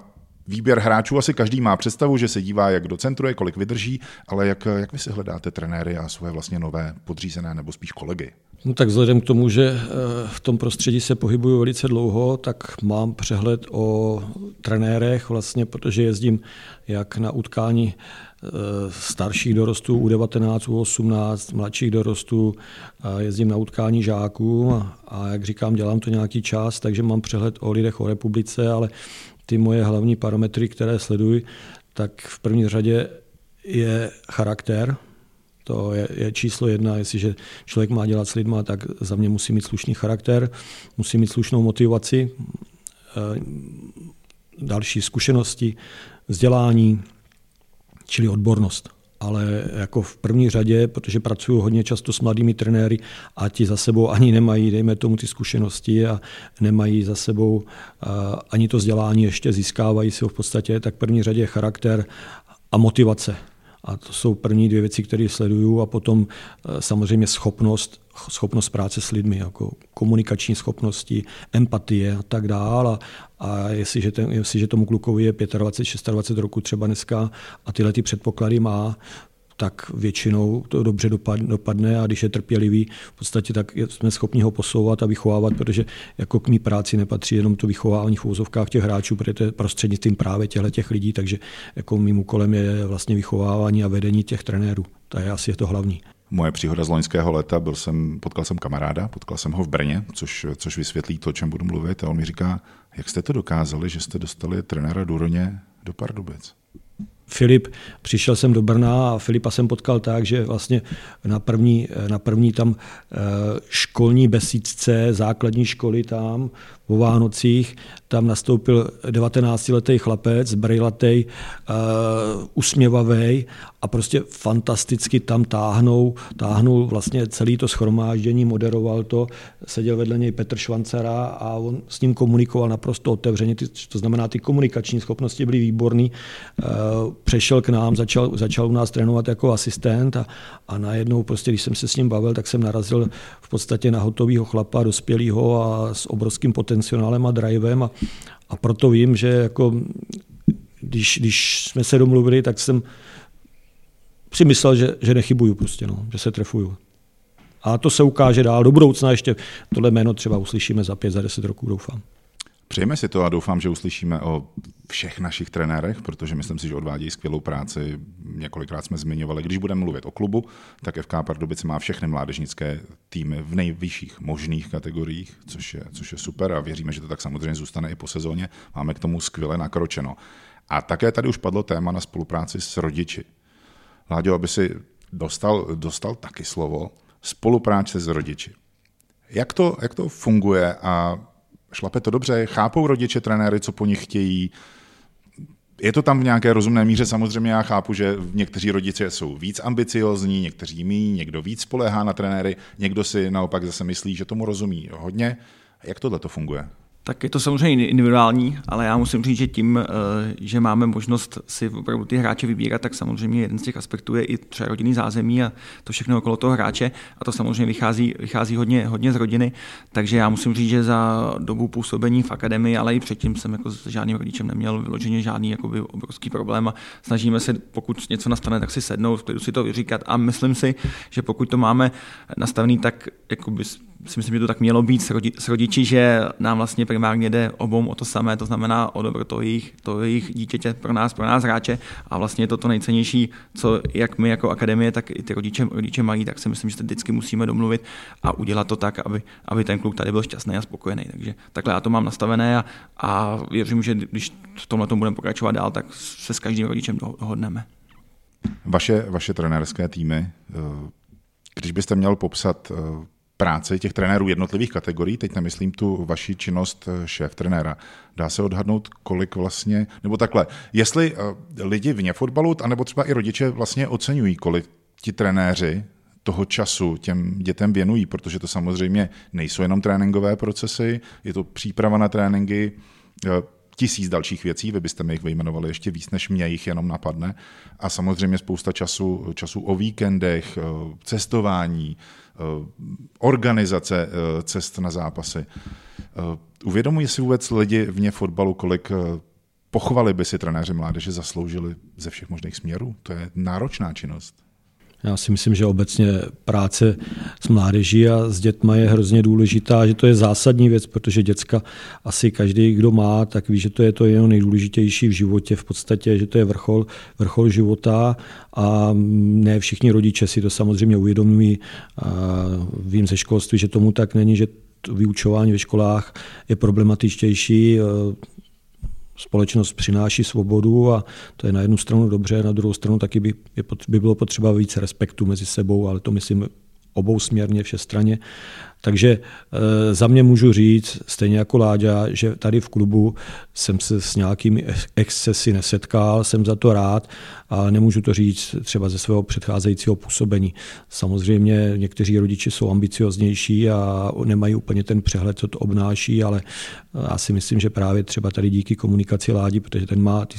výběr hráčů asi každý má představu, že se dívá, jak docentruje, kolik vydrží, ale jak, jak vy si hledáte trenéry a svoje vlastně nové podřízené nebo spíš kolegy? No tak vzhledem k tomu, že eh, v tom prostředí se pohybuju velice dlouho, tak mám přehled o trenérech vlastně, protože jezdím jak na utkání eh, starších dorostů U19, U18, mladších dorostů, jezdím na utkání žáků a, a jak říkám, dělám to nějaký čas, takže mám přehled o lidech, o republice, ale ty moje hlavní parametry, které sleduji, tak v první řadě je charakter, to je, je číslo jedna, jestliže člověk má dělat s lidma, tak za mě musí mít slušný charakter, musí mít slušnou motivaci, eh, další zkušenosti, vzdělání, čili odbornost. Ale jako v první řadě, protože pracuji hodně často s mladými trenéry a ti za sebou ani nemají, dejme tomu, ty zkušenosti a nemají za sebou eh, ani to vzdělání ještě, získávají si ho v podstatě, tak v první řadě charakter a motivace. A to jsou první dvě věci, které sleduju a potom eh, samozřejmě schopnost, schopnost práce s lidmi, jako komunikační schopnosti, empatie a tak dále. A, a jestliže, ten, jestliže tomu klukovi je 25, 26 roku třeba dneska a tyhle ty předpoklady má, tak většinou to dobře dopadne a když je trpělivý, v podstatě tak jsme schopni ho posouvat a vychovávat, protože jako k mý práci nepatří jenom to vychovávání v úvozovkách těch hráčů, protože to je prostřednictvím právě těchto těch lidí, takže jako mým úkolem je vlastně vychovávání a vedení těch trenérů. To je asi to hlavní. Moje příhoda z loňského léta, byl jsem, potkal jsem kamaráda, potkal jsem ho v Brně, což, což vysvětlí to, o čem budu mluvit. A on mi říká, jak jste to dokázali, že jste dostali trenéra Duroně do Pardubic? Filip, přišel jsem do Brna a Filipa jsem potkal tak, že vlastně na první, na první tam eh, školní besídce, základní školy tam po Vánocích, tam nastoupil 19-letý chlapec, brejlatej, uh, usměvavý a prostě fantasticky tam táhnou, táhnul vlastně celý to schromáždění, moderoval to, seděl vedle něj Petr Švancara a on s ním komunikoval naprosto otevřeně, to znamená, ty komunikační schopnosti byly výborný. Uh, přešel k nám, začal, začal u nás trénovat jako asistent a, a najednou prostě, když jsem se s ním bavil, tak jsem narazil v podstatě na hotového chlapa, dospělého a s obrovským potenciálem a drivem a, a proto vím, že jako když, když jsme se domluvili, tak jsem si myslel, že, že nechybuju prostě, no, že se trefuju. A to se ukáže dál. Do budoucna ještě tohle jméno třeba uslyšíme za pět, za deset roků, doufám. Přejeme si to a doufám, že uslyšíme o všech našich trenérech, protože myslím si, že odvádějí skvělou práci. Několikrát jsme zmiňovali, když budeme mluvit o klubu, tak FK Pardubice má všechny mládežnické týmy v nejvyšších možných kategoriích, což je, což je super a věříme, že to tak samozřejmě zůstane i po sezóně. Máme k tomu skvěle nakročeno. A také tady už padlo téma na spolupráci s rodiči. Láďo, aby si dostal, dostal taky slovo, spolupráce s rodiči. Jak to, jak to funguje a šlape to dobře? Chápou rodiče trenéry, co po nich chtějí? Je to tam v nějaké rozumné míře, samozřejmě já chápu, že někteří rodiče jsou víc ambiciozní, někteří mí, někdo víc spolehá na trenéry, někdo si naopak zase myslí, že tomu rozumí hodně. Jak tohle to funguje? Tak je to samozřejmě individuální, ale já musím říct, že tím, eh, že máme možnost si opravdu ty hráče vybírat, tak samozřejmě jeden z těch aspektů je i třeba rodinný zázemí a to všechno okolo toho hráče. A to samozřejmě vychází, vychází hodně, hodně z rodiny, takže já musím říct, že za dobu působení v akademii, ale i předtím jsem jako s žádným rodičem neměl vyloženě žádný jakoby obrovský problém a snažíme se, pokud něco nastane, tak si sednout, si to vyříkat. A myslím si, že pokud to máme nastavený tak, jakoby si myslím, že to tak mělo být s, rodi, s rodiči, že nám vlastně primárně jde obou o to samé, to znamená o dobro to jejich, to jejich dítěte pro nás, pro nás hráče a vlastně je to to nejcennější, co jak my jako akademie, tak i ty rodiče, rodiče mají, tak si myslím, že se vždycky musíme domluvit a udělat to tak, aby, aby ten kluk tady byl šťastný a spokojený. Takže takhle já to mám nastavené a, a věřím, že když v tomhle tom budeme pokračovat dál, tak se s každým rodičem dohodneme. Vaše, vaše trenérské týmy, eh, když byste měl popsat eh, práci těch trenérů jednotlivých kategorií, teď nemyslím tu vaši činnost eh, šéf trenéra. Dá se odhadnout, kolik vlastně, nebo takhle, jestli eh, lidi vně fotbalu, anebo třeba i rodiče vlastně oceňují, kolik ti trenéři toho času těm dětem věnují, protože to samozřejmě nejsou jenom tréninkové procesy, je to příprava na tréninky, eh, tisíc dalších věcí, vy byste mi jich vyjmenovali ještě víc, než mě jich jenom napadne. A samozřejmě spousta času, času o víkendech, cestování, organizace eh, cest na zápasy. Eh, uvědomují si vůbec lidi vně fotbalu, kolik pochvaly by si trenéři mládeže zasloužili ze všech možných směrů? To je náročná činnost. Já si myslím, že obecně práce s mládeží a s dětma je hrozně důležitá, že to je zásadní věc, protože děcka asi každý, kdo má, tak ví, že to je to jenom nejdůležitější v životě v podstatě, že to je vrchol, vrchol života a ne všichni rodiče si to samozřejmě uvědomují. A vím ze školství, že tomu tak není, že vyučování ve školách je problematičtější společnost přináší svobodu a to je na jednu stranu dobře, na druhou stranu taky by, by bylo potřeba více respektu mezi sebou, ale to myslím obousměrně, všestranně. Takže e, za mě můžu říct, stejně jako Láďa, že tady v klubu jsem se s nějakými excesy nesetkal, jsem za to rád, ale nemůžu to říct třeba ze svého předcházejícího působení. Samozřejmě někteří rodiče jsou ambicioznější a nemají úplně ten přehled, co to obnáší, ale já si myslím, že právě třeba tady díky komunikaci Ládi, protože ten má ty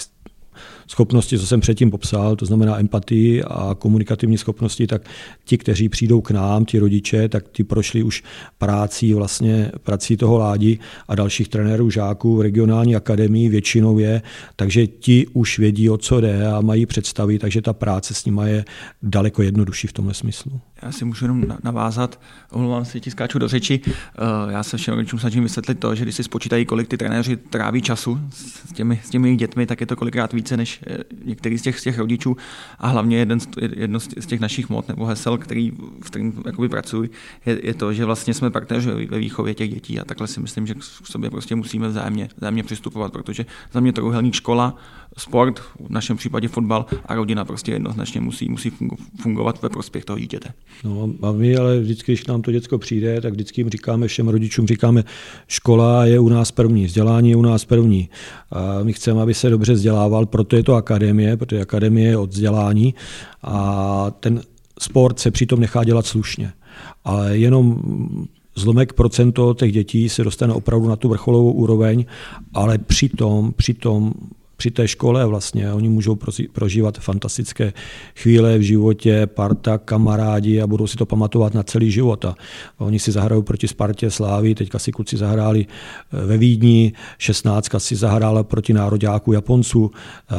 schopnosti, co jsem předtím popsal, to znamená empatii a komunikativní schopnosti, tak ti, kteří přijdou k nám, ti rodiče, tak ti prošli už prácí vlastně prací toho ládi a dalších trenérů žáků v regionální akademii většinou je, takže ti už vědí, o co jde a mají představy, takže ta práce s nimi je daleko jednodušší v tomhle smyslu. Já si můžu jenom navázat, omlouvám se, ti skáču do řeči. Eh, já se všem rodičům snažím vysvětlit to, že když si spočítají, kolik ty trenéři tráví času s těmi, s těmi dětmi, tak je to kolikrát více než eh, některý z těch, z těch rodičů. A hlavně jeden z, jedno z těch našich mod nebo hesel, který, v kterým jakoby pracuji, je, je, to, že vlastně jsme partneři ve výchově těch dětí a takhle si myslím, že k sobě prostě musíme vzájemně, vzájemně přistupovat, protože za mě trouhelník škola, sport, v našem případě fotbal a rodina prostě jednoznačně musí, musí fungovat ve prospěch toho dítěte. No a my ale vždycky, když nám to děcko přijde, tak vždycky jim říkáme, všem rodičům říkáme, škola je u nás první, vzdělání je u nás první. A my chceme, aby se dobře vzdělával, proto je to akademie, protože akademie je od vzdělání a ten sport se přitom nechá dělat slušně. Ale jenom zlomek procento těch dětí se dostane opravdu na tu vrcholovou úroveň, ale přitom, přitom při té škole vlastně. Oni můžou prožívat fantastické chvíle v životě, parta, kamarádi a budou si to pamatovat na celý život. A oni si zahrajou proti Spartě, Slávy, teďka si kluci zahráli eh, ve Vídni, 16 si zahrála proti nároďáku Japonců. Eh,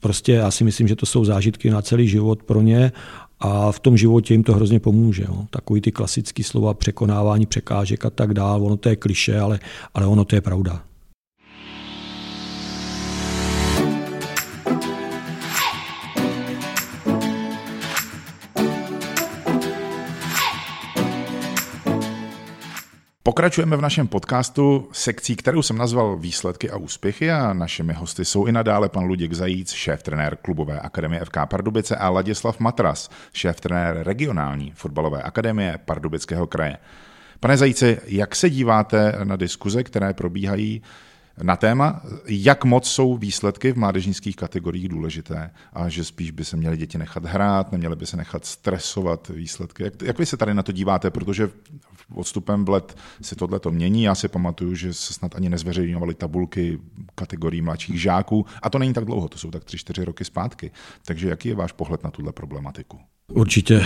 prostě já si myslím, že to jsou zážitky na celý život pro ně a v tom životě jim to hrozně pomůže. Jo. Takový ty klasické slova překonávání překážek a tak dál, ono to je kliše, ale, ale ono to je pravda. Pokračujeme v našem podcastu sekcí, kterou jsem nazval Výsledky a úspěchy a našimi hosty jsou i nadále pan Luděk Zajíc, šéf-trenér klubové akademie FK Pardubice a Ladislav Matras, šéf-trenér regionální fotbalové akademie Pardubického kraje. Pane Zajíci, jak se díváte na diskuze, které probíhají na téma, jak moc jsou výsledky v mládežnických kategoriích důležité a že spíš by se měly děti nechat hrát, neměly by se nechat stresovat výsledky. Jak, jak vy se tady na to díváte, protože odstupem let se tohle to mění. Já si pamatuju, že se snad ani nezveřejňovaly tabulky kategorií mladších žáků a to není tak dlouho, to jsou tak tři, čtyři roky zpátky. Takže jaký je váš pohled na tuhle problematiku? Určitě uh,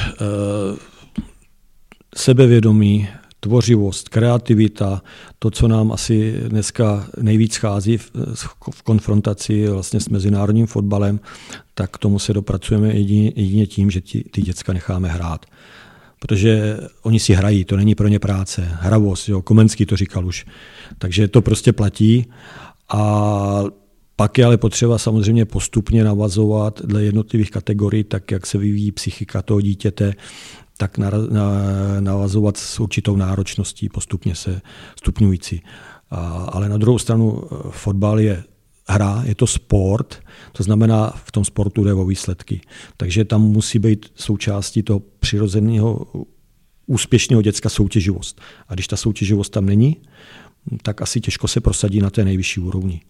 sebevědomí, tvořivost, kreativita, to, co nám asi dneska nejvíc schází v, v konfrontaci vlastně s mezinárodním fotbalem, tak k tomu se dopracujeme jedině, jedině tím, že ti, ty děcka necháme hrát. Protože oni si hrají, to není pro ně práce. Hravost, jo, Komenský to říkal už. Takže to prostě platí. A pak je ale potřeba samozřejmě postupně navazovat dle jednotlivých kategorií, tak jak se vyvíjí psychika toho dítěte, tak navazovat s určitou náročností, postupně se stupňující. Ale na druhou stranu eh, fotbal je hra, je to sport, to znamená, v tom sportu jde o výsledky. Takže tam musí být součástí toho přirozeného úspěšného děcka soutěživost. A když ta soutěživost tam není, tak asi těžko se prosadí na té nejvyšší úrovni.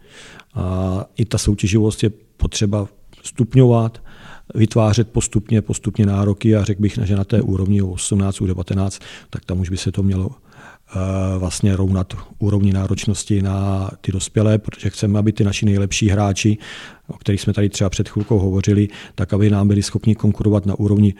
A i ta soutěživost je potřeba stupňovat, vytvářet postupně, postupně nároky a řekl bych, že na té úrovni 18, 19, tak tam už by se to mělo eh, vlastně rovnat úrovni náročnosti na ty dospělé, protože chceme, aby ty naši nejlepší hráči, o kterých jsme tady třeba před chvilkou hovořili, tak aby nám byli schopni konkurovat na úrovni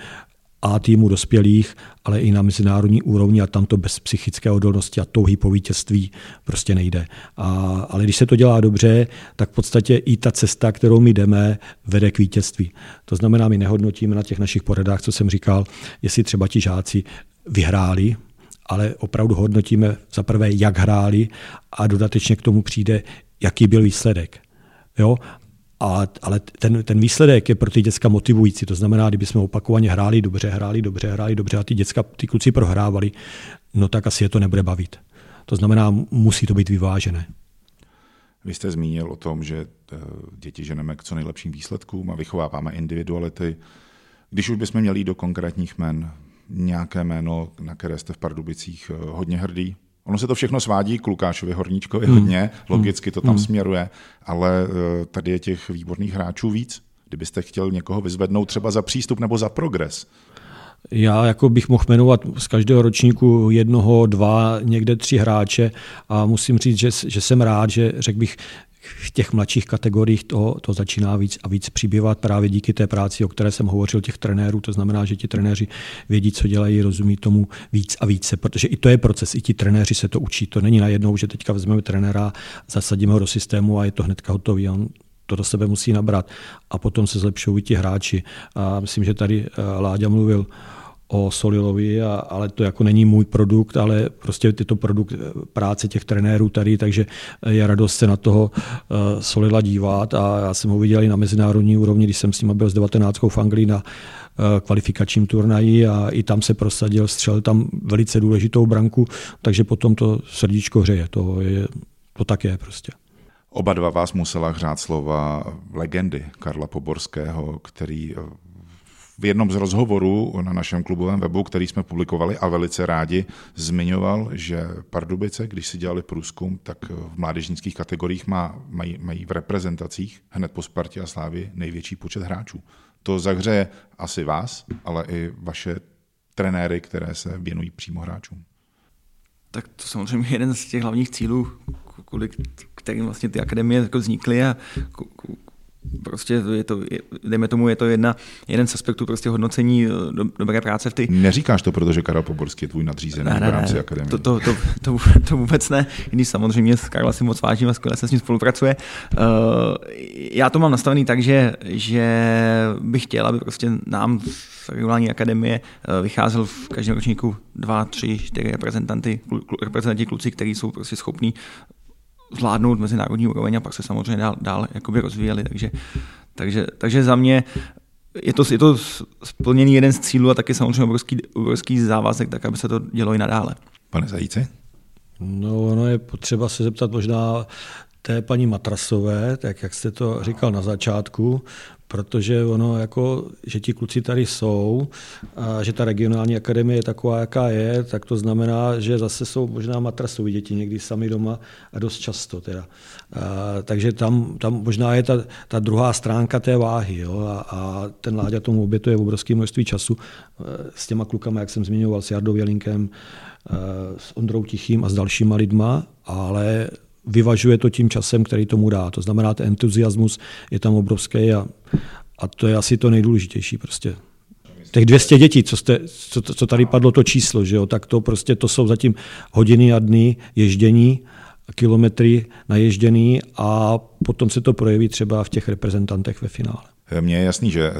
a týmu dospělých, ale i na mezinárodní úrovni a tam to bez psychické odolnosti a touhy po vítězství prostě nejde. A, ale když se to dělá dobře, tak v podstatě i ta cesta, kterou my jdeme, vede k vítězství. To znamená, my nehodnotíme na těch našich poradách, co jsem říkal, jestli třeba ti žáci vyhráli, ale opravdu hodnotíme za prvé, jak hráli a dodatečně k tomu přijde, jaký byl výsledek. Jo? A, ale ten, ten výsledek je pro ty děcka motivující. To znamená, kdyby jsme opakovaně hráli dobře, hráli dobře, hráli dobře a ty děcka, ty kluci prohrávali, no tak asi je to nebude bavit. To znamená, musí to být vyvážené. Vy jste zmínil o tom, že eh, děti ženeme k co nejlepším výsledkům a vychováváme individuality. Když už bychom měli do konkrétních men, nějaké jméno, na které jste v Pardubicích eh, hodně hrdý, Ono se to všechno svádí k Lukášovi Horníčkovi hmm. hodně, logicky to tam hmm. směruje, ale eh, tady je těch výborných hráčů víc. Kdybyste chtěl někoho vyzvednout třeba za přístup nebo za progres, já jako bych mohl jmenovat z každého ročníku jednoho, dva, někde tři hráče a musím říct, že, že jsem rád, že řekl bych, v těch mladších kategoriích to, to začíná víc a víc přibývat právě díky té práci, o které jsem hovořil, těch trenérů. To znamená, že ti trenéři vědí, co dělají, rozumí tomu víc a více, protože i to je proces, i ti trenéři se to učí. To není najednou, že teďka vezmeme trenéra, zasadíme ho do systému a je to hnedka hotový. On to do sebe musí nabrat a potom se zlepšují ti hráči. A myslím, že tady eh, Láďa mluvil o Solilovi, a, ale to jako není můj produkt, ale prostě je to produkt eh, práce těch trenérů tady, takže je radost se na toho uh, Solila dívat a já jsem ho viděl i na mezinárodní úrovni, když jsem s ním byl s 19 v Anglii na uh, kvalifikačním turnaji a i tam se prosadil, střel tam velice důležitou branku, takže potom to srdíčko hřeje, to, je, to tak je prostě. Oba dva vás musela hřát slova legendy Karla Poborského, který v jednom z rozhovorů na našem klubovém webu, který jsme publikovali a velice rádi, zmiňoval, že Pardubice, když si dělali průzkum, tak v mládežnických kategoriích má, mají, mají v reprezentacích hned po Spartě a Slávě největší počet hráčů. To zahřeje asi vás, ale i vaše trenéry, které se věnují přímo hráčům. Tak to samozřejmě jeden z těch hlavních cílů, kvůli kterým vlastně ty akademie jako vznikly a prostě je to, dejme tomu, je to jedna, jeden z aspektů prostě hodnocení eh, do, dobré práce v ty... Neříkáš to, protože Karel Poborský je tvůj nadřízený ne, ne, v rámci akademie. To, to, to, to, (laughs) to, vůbec ne, když samozřejmě s Karla si moc vážím a skvěle se s ním spolupracuje. Uh, já to mám nastavený tak, že, že bych chtěl, aby prostě nám v regionální akademie eh, vycházel v každém ročníku dva, tři, čtyři reprezentanty, reprezentanti kluci, kteří jsou prostě schopní zvládnout mezinárodní úroveň a pak se samozřejmě dál, dál jakoby rozvíjeli. Takže, takže, takže za mě je to, je to splněný jeden z cílů a taky samozřejmě obrovský, obrovský závazek, tak aby se to dělo i nadále. Pane Zajíci? No, ono je potřeba se zeptat možná té paní Matrasové, tak jak jste to říkal na začátku, protože ono jako, že ti kluci tady jsou a že ta regionální akademie je taková, jaká je, tak to znamená, že zase jsou možná matrasoví děti někdy sami doma a dost často teda. A, takže tam, tam možná je ta, ta druhá stránka té váhy jo, a, a ten Láďa tomu obětuje obrovské množství času e, s těma klukama, jak jsem zmiňoval, s Jardou Jelinkem, e, s Ondrou Tichým a s dalšíma lidma, ale vyvažuje to tím časem, který tomu dá. To znamená, ten entuziasmus je tam obrovský a, a to je asi to nejdůležitější prostě. Těch 200 dětí, co, jste, co, co tady padlo to číslo, že jo, tak to prostě to jsou zatím hodiny a dny ježdění, kilometry naježděný a potom se to projeví třeba v těch reprezentantech ve finále. Mně je jasný, že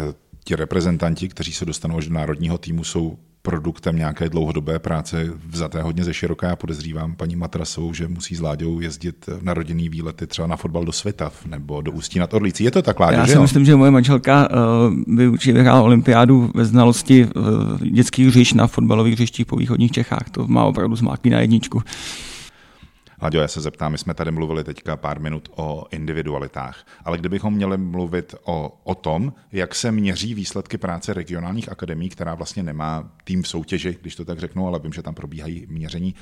ti reprezentanti, kteří se dostanou až do národního týmu, jsou produktem nějaké dlouhodobé práce vzaté hodně ze široká. Já podezřívám paní Matrasou, že musí s Láďou jezdit na rodinný výlety třeba na fotbal do Svitav nebo do Ústí nad Orlicí. Je to tak, Láďo, Já si že myslím, že moje manželka uh, by určitě vyhrála olympiádu ve znalosti uh, dětských hřišť na fotbalových hřištích po východních Čechách. To má opravdu zmáklý na jedničku. Laďo, já se zeptám, my jsme tady mluvili teďka pár minut o individualitách, ale kdybychom měli mluvit o, o tom, jak se měří výsledky práce regionálních akademií, která vlastně nemá tým v soutěži, když to tak řeknu, ale vím, že tam probíhají měření,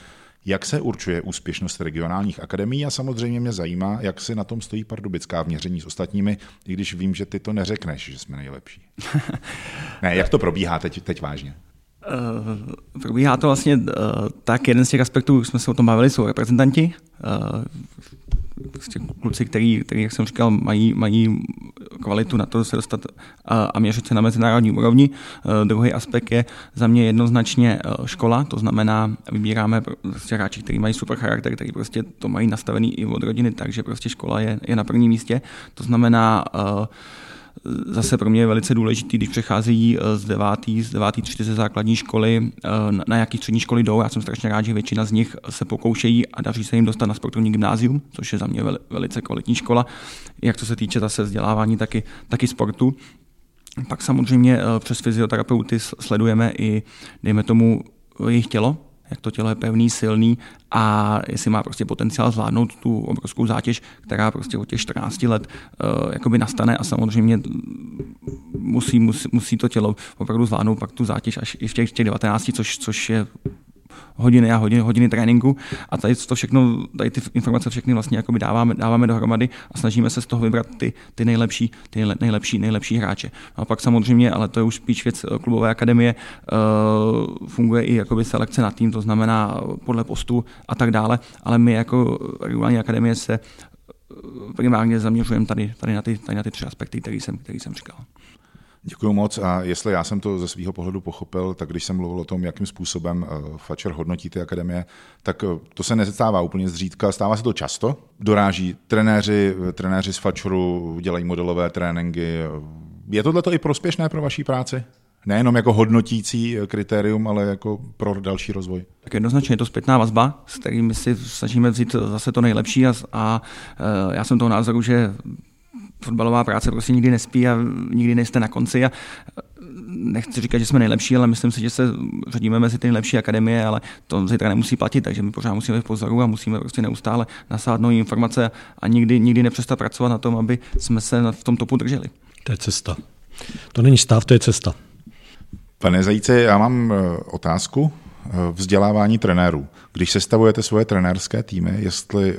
jak se určuje úspěšnost regionálních akademií a samozřejmě mě zajímá, jak si na tom stojí Pardubická v měření s ostatními, i když vím, že ty to neřekneš, že jsme nejlepší. (laughs) ne, jak to probíhá teď, teď vážně? Uh, probíhá to vlastně uh, tak, jeden z těch aspektů, jsme se o tom bavili, jsou reprezentanti. Uh, prostě kluci, který, který, jak jsem říkal, mají, mají kvalitu na to se dostat a, a měřit se na mezinárodní úrovni. Uh, druhý aspekt je za mě jednoznačně uh, škola, to znamená, vybíráme prostě hráči, kteří mají super charakter, který prostě to mají nastavený i od rodiny, takže prostě škola je, je na prvním místě. To znamená, uh, zase pro mě je velice důležitý, když přecházejí eh, z devátý, z devátý třetí ze základní školy, eh, na jaký střední školy jdou. Já jsem strašně rád, že většina z nich se pokoušejí a daří se jim dostat na sportovní gymnázium, což je za mě velice kvalitní škola, jak co se týče zase vzdělávání, taky, taky sportu. Pak samozřejmě eh, přes fyzioterapeuty sledujeme i, dejme tomu, jejich tělo, jak to tělo je pevný, silný a jestli má prostě potenciál zvládnout tu obrovskou zátěž, která prostě od těch 14 let uh, jakoby nastane a samozřejmě musí, musí, musí to tělo opravdu zvládnout pak tu zátěž až i v těch, těch 19, což, což je hodiny a hodiny, hodiny tréninku a tady to všechno, tady ty informace všechny vlastně jakoby dáváme, dáváme dohromady a snažíme se z toho vybrat ty, ty nejlepší, ty nejlepší, nejlepší hráče. No a pak samozřejmě, ale to je už spíš věc eh, klubové akademie, uh, funguje i jakoby selekce na tým, to znamená podle postu a tak dále, ale my jako regulární akademie se eh, primárně zaměřujeme tady, tady, na ty, tady na ty tři aspekty, které jsem, který jsem říkal. Děkuji moc a jestli já jsem to ze svého pohledu pochopil, tak když jsem mluvil o tom, jakým způsobem eh, Fatcher hodnotí ty akademie, tak eh, to se nezestává úplně zřídka, stává se to často. Doráží trenéři, trenéři z Fatcheru, dělají modelové tréninky. Je tohle i prospěšné pro vaší práci? Nejenom jako hodnotící kritérium, ale jako pro další rozvoj. Tak jednoznačně je to zpětná vazba, s kterými si snažíme vzít zase to nejlepší a, a eh, já jsem toho názoru, že fotbalová práce prostě nikdy nespí a nikdy nejste na konci a nechci říkat, že jsme nejlepší, ale myslím si, že se řadíme mezi ty nejlepší akademie, ale to zítra nemusí platit, takže my pořád musíme v pozoru a musíme prostě neustále nasát nové informace a nikdy, nikdy nepřestat pracovat na tom, aby jsme se v tom topu drželi. To je cesta. To není stav, to je cesta. Pane Zajíce, já mám eh, otázku. Eh, vzdělávání trenérů. Když sestavujete svoje trenérské týmy, jestli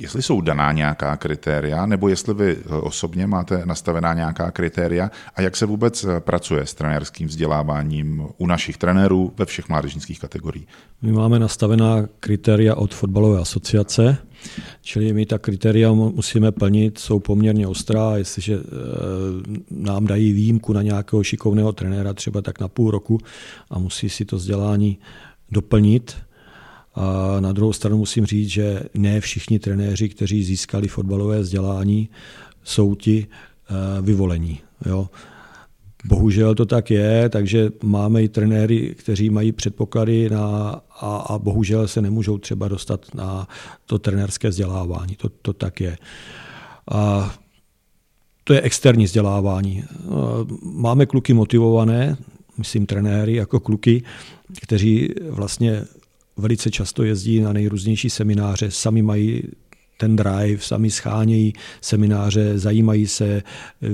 jestli jsou daná nějaká kritéria, nebo jestli vy eh, osobně máte nastavená nějaká kritéria a jak se vůbec eh, pracuje s trenérským vzděláváním u našich trenérů ve všech mládežnických kategoriích. My máme nastavená kritéria od fotbalové asociace, čili my ta kritéria musíme plnit, jsou poměrně ostrá, jestliže eh, nám dají výjimku na nějakého šikovného trenéra třeba tak na půl roku a musí si to vzdělání doplnit, a na druhou stranu musím říct, že ne všichni trenéři, kteří získali fotbalové vzdělání, jsou ti eh, vyvolení. Jo. Bohužel to tak je, takže máme i trenéry, kteří mají předpoklady na, a, a bohužel se nemůžou třeba dostat na to trenérské vzdělávání. To, to tak je. A to je externí vzdělávání. Máme kluky motivované, myslím trenéry jako kluky, kteří vlastně velice často jezdí na nejrůznější semináře, sami mají ten drive, sami schánějí semináře, zajímají se eh,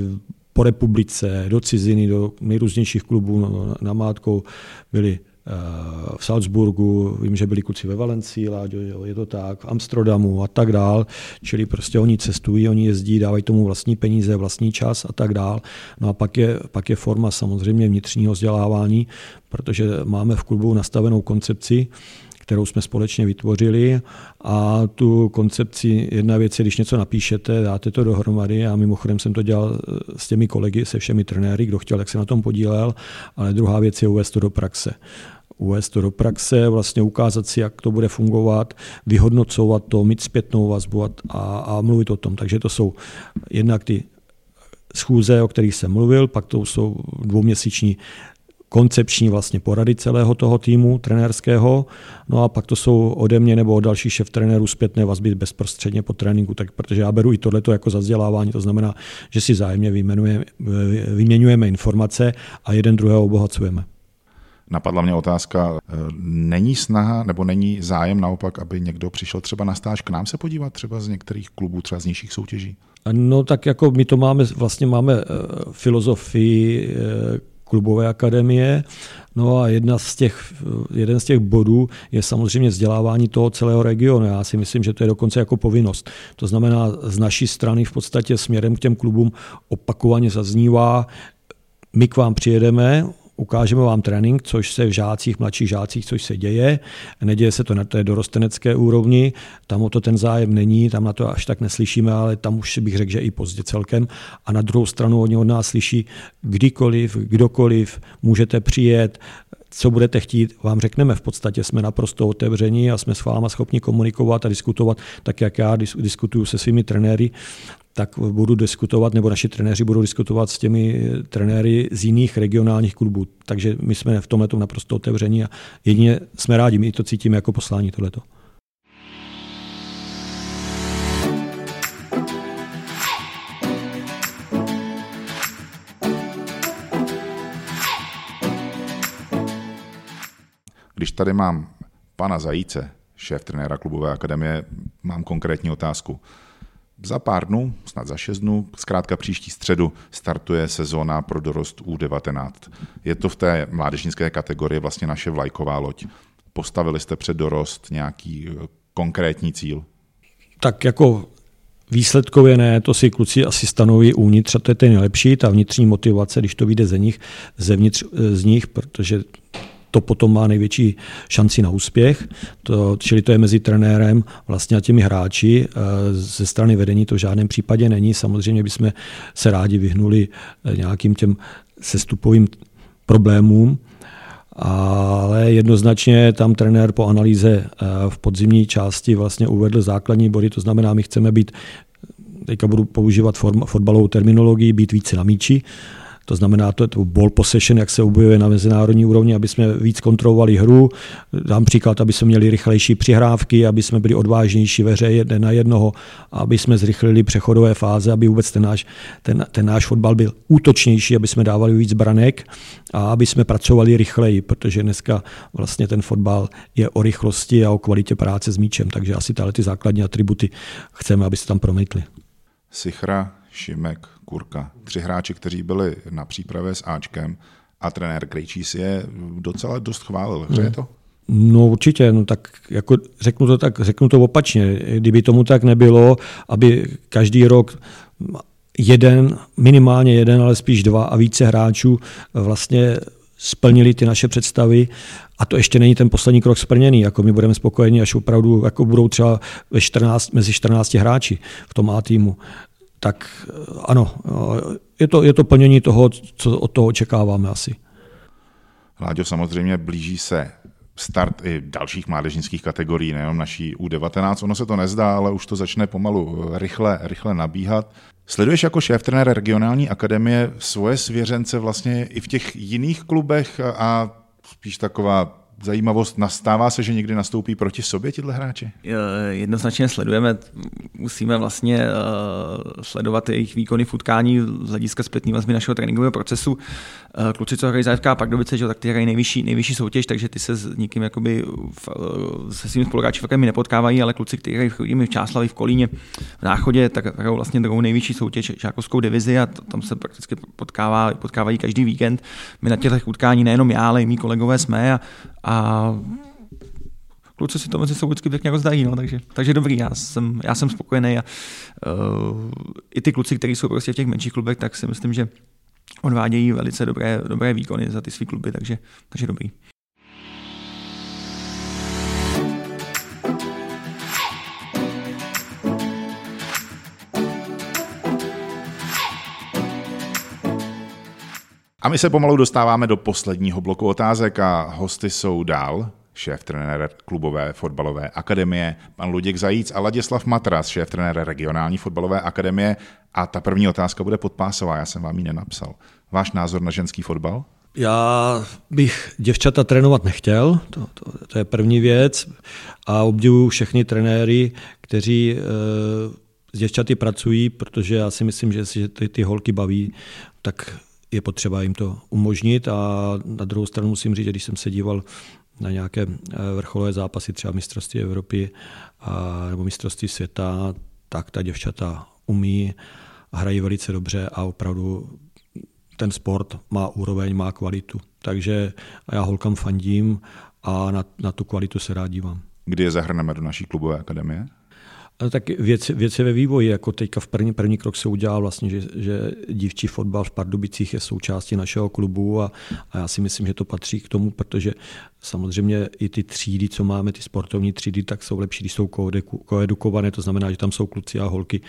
po republice, do ciziny, do nejrůznějších klubů. No, na Mátkou byli eh, v Salzburgu, vím, že byli kluci ve Valencii, Láďo, jo, je to tak, v Amsterdamu a tak dál, čili prostě oni cestují, oni jezdí, dávají tomu vlastní peníze, vlastní čas a tak dál. No a pak je, pak je forma samozřejmě vnitřního vzdělávání, protože máme v klubu nastavenou koncepci, kterou jsme společně vytvořili. A tu koncepci, jedna věc je, když něco napíšete, dáte to dohromady a mimochodem jsem to dělal eh, s těmi kolegy, se všemi trenéry, kdo chtěl, jak se na tom podílel, ale druhá věc je uvést to do praxe. Uvést to do praxe, vlastně ukázat si, jak to bude fungovat, vyhodnocovat to, mít zpětnou vazbu a, a mluvit o tom. Takže to jsou jednak ty schůze, o kterých jsem mluvil, pak to jsou dvouměsíční koncepční vlastně porady celého toho týmu trenérského. No a pak to jsou ode mě nebo od dalších šef trenérů zpětné vazby bezprostředně po tréninku, tak protože já beru i tohleto jako za vzdělávání, to znamená, že si zájemně vyměňujeme informace a jeden druhého obohacujeme. Napadla mě otázka, e, není snaha nebo není zájem naopak, aby někdo přišel třeba na stáž k nám se podívat třeba z některých klubů, třeba z nižších soutěží? No tak jako my to máme, vlastně máme e, filozofii e, klubové akademie. No a jedna z těch, jeden z těch bodů je samozřejmě vzdělávání toho celého regionu. Já si myslím, že to je dokonce jako povinnost. To znamená, z naší strany v podstatě směrem k těm klubům opakovaně zaznívá, my k vám přijedeme, ukážeme vám trénink, což se v žácích, mladších žácích, což se děje. Neděje se to na té dorostenecké úrovni, tam o to ten zájem není, tam na to až tak neslyšíme, ale tam už bych řekl, že i pozdě celkem. A na druhou stranu oni od nás slyší kdykoliv, kdokoliv, můžete přijet, co budete chtít, vám řekneme. V podstatě jsme naprosto otevření a jsme s váma schopni komunikovat a diskutovat, tak jak já diskutuju se svými trenéry tak budu diskutovat, nebo naši trenéři budou diskutovat s těmi trenéry z jiných regionálních klubů. Takže my jsme v tomhle naprosto otevření a jedině jsme rádi, my to cítíme jako poslání tohleto. Když tady mám pana Zajíce, šéf trenéra klubové akademie, mám konkrétní otázku. Za pár dnů, snad za šest dnů, zkrátka příští středu, startuje sezóna pro dorost U19. Je to v té mládežnické kategorii vlastně naše vlajková loď. Postavili jste před dorost nějaký eh, konkrétní cíl? Tak jako Výsledkově ne, to si kluci asi stanoví uvnitř a to je ten nejlepší, ta vnitřní motivace, když to vyjde ze nich, zevnitř eh, z nich, protože to potom má největší šanci na úspěch. To, čili to je mezi trenérem vlastně a těmi hráči. E, ze strany vedení to v žádném případě není. Samozřejmě bychom se rádi vyhnuli e, nějakým těm sestupovým problémům, ale jednoznačně tam trenér po analýze e, v podzimní části vlastně uvedl základní body, to znamená, my chceme být, teďka budu používat fotbalovou terminologii, být více na míči, to znamená, to je to ball possession, jak se objevuje na mezinárodní úrovni, aby jsme víc kontrolovali hru. Dám příklad, aby jsme měli rychlejší přihrávky, aby jsme byli odvážnější ve hře na jednoho, aby jsme zrychlili přechodové fáze, aby vůbec ten náš, ten, ten náš fotbal byl útočnější, aby jsme dávali víc branek a aby jsme pracovali rychleji, protože dneska vlastně ten fotbal je o rychlosti a o kvalitě práce s míčem, takže asi tyhle ty základní atributy chceme, aby se tam promítly. Sichra, Šimek, Kurka. Tři hráči, kteří byli na přípravě s Ačkem a trenér Krejčí si je docela dost chválil. Hře je to? No určitě, no tak jako řeknu to tak, řeknu to opačně. Kdyby tomu tak nebylo, aby každý rok jeden, minimálně jeden, ale spíš dva a více hráčů vlastně splnili ty naše představy a to ještě není ten poslední krok splněný, jako my budeme spokojeni, až opravdu jako budou třeba ve 14, mezi 14 hráči v tom A týmu tak eh, ano, eh, je to, je to plnění toho, co od toho očekáváme asi. Láďo, samozřejmě blíží se start i dalších mládežnických kategorií, nejenom naší U19. Ono se to nezdá, ale už to začne pomalu rychle, rychle nabíhat. Sleduješ jako šéf trenér regionální akademie svoje svěřence vlastně i v těch jiných klubech a spíš taková zajímavost, nastává se, že někdy nastoupí proti sobě tyhle hráči? Jednoznačně sledujeme, musíme vlastně eh, sledovat jejich výkony v utkání z hlediska zpětní vazby našeho tréninkového procesu. Eh, kluci, co hrají za FK Pardubice, že, tak ty hrají nejvyšší, nejvyšší soutěž, takže ty se s nikým jakoby eh, se svými spoluhráči nepotkávají, ale kluci, kteří hrají v, v Čáslavi, v Kolíně, v Náchodě, tak hrajou vlastně druhou nejvyšší soutěž, žákovskou divizi a tam se prakticky potkává, potkávají každý víkend. My na těch utkání nejenom já, ale i mý kolegové jsme a, a kluci si to mezi sebou vždycky pěkně rozdají, no, takže, takže dobrý, já jsem, já jsem spokojený a uh, i ty kluci, kteří jsou prostě v těch menších klubech, tak si myslím, že odvádějí velice dobré, dobré výkony za ty své kluby, takže, takže dobrý. A my se pomalu dostáváme do posledního bloku otázek a hosty jsou dál šéf trenér klubové fotbalové akademie, pan Luděk Zajíc a Ladislav Matras, šéf trenér regionální fotbalové akademie. A ta první otázka bude podpásová, já jsem vám ji nenapsal. Váš názor na ženský fotbal? Já bych děvčata trénovat nechtěl, to, to, to je první věc. A obdivuju všechny trenéry, kteří e, s děvčaty pracují, protože já si myslím, že si ty, ty holky baví, tak je potřeba jim to umožnit a na druhou stranu musím říct, že když jsem se díval na nějaké eh, vrcholové zápasy, třeba mistrovství Evropy a, nebo mistrovství světa, tak ta děvčata umí hrají velice dobře a opravdu ten sport má úroveň, má kvalitu. Takže já holkám fandím a na, na tu kvalitu se rád dívám. Kdy je zahrneme do naší klubové akademie? Tak věc, věc je ve vývoji, jako teďka v první, první krok se udělal vlastně, že, že dívčí fotbal v Pardubicích je součástí našeho klubu a, a já si myslím, že to patří k tomu, protože samozřejmě i ty třídy, co máme, ty sportovní třídy, tak jsou lepší, když jsou koedukované, to znamená, že tam jsou kluci a holky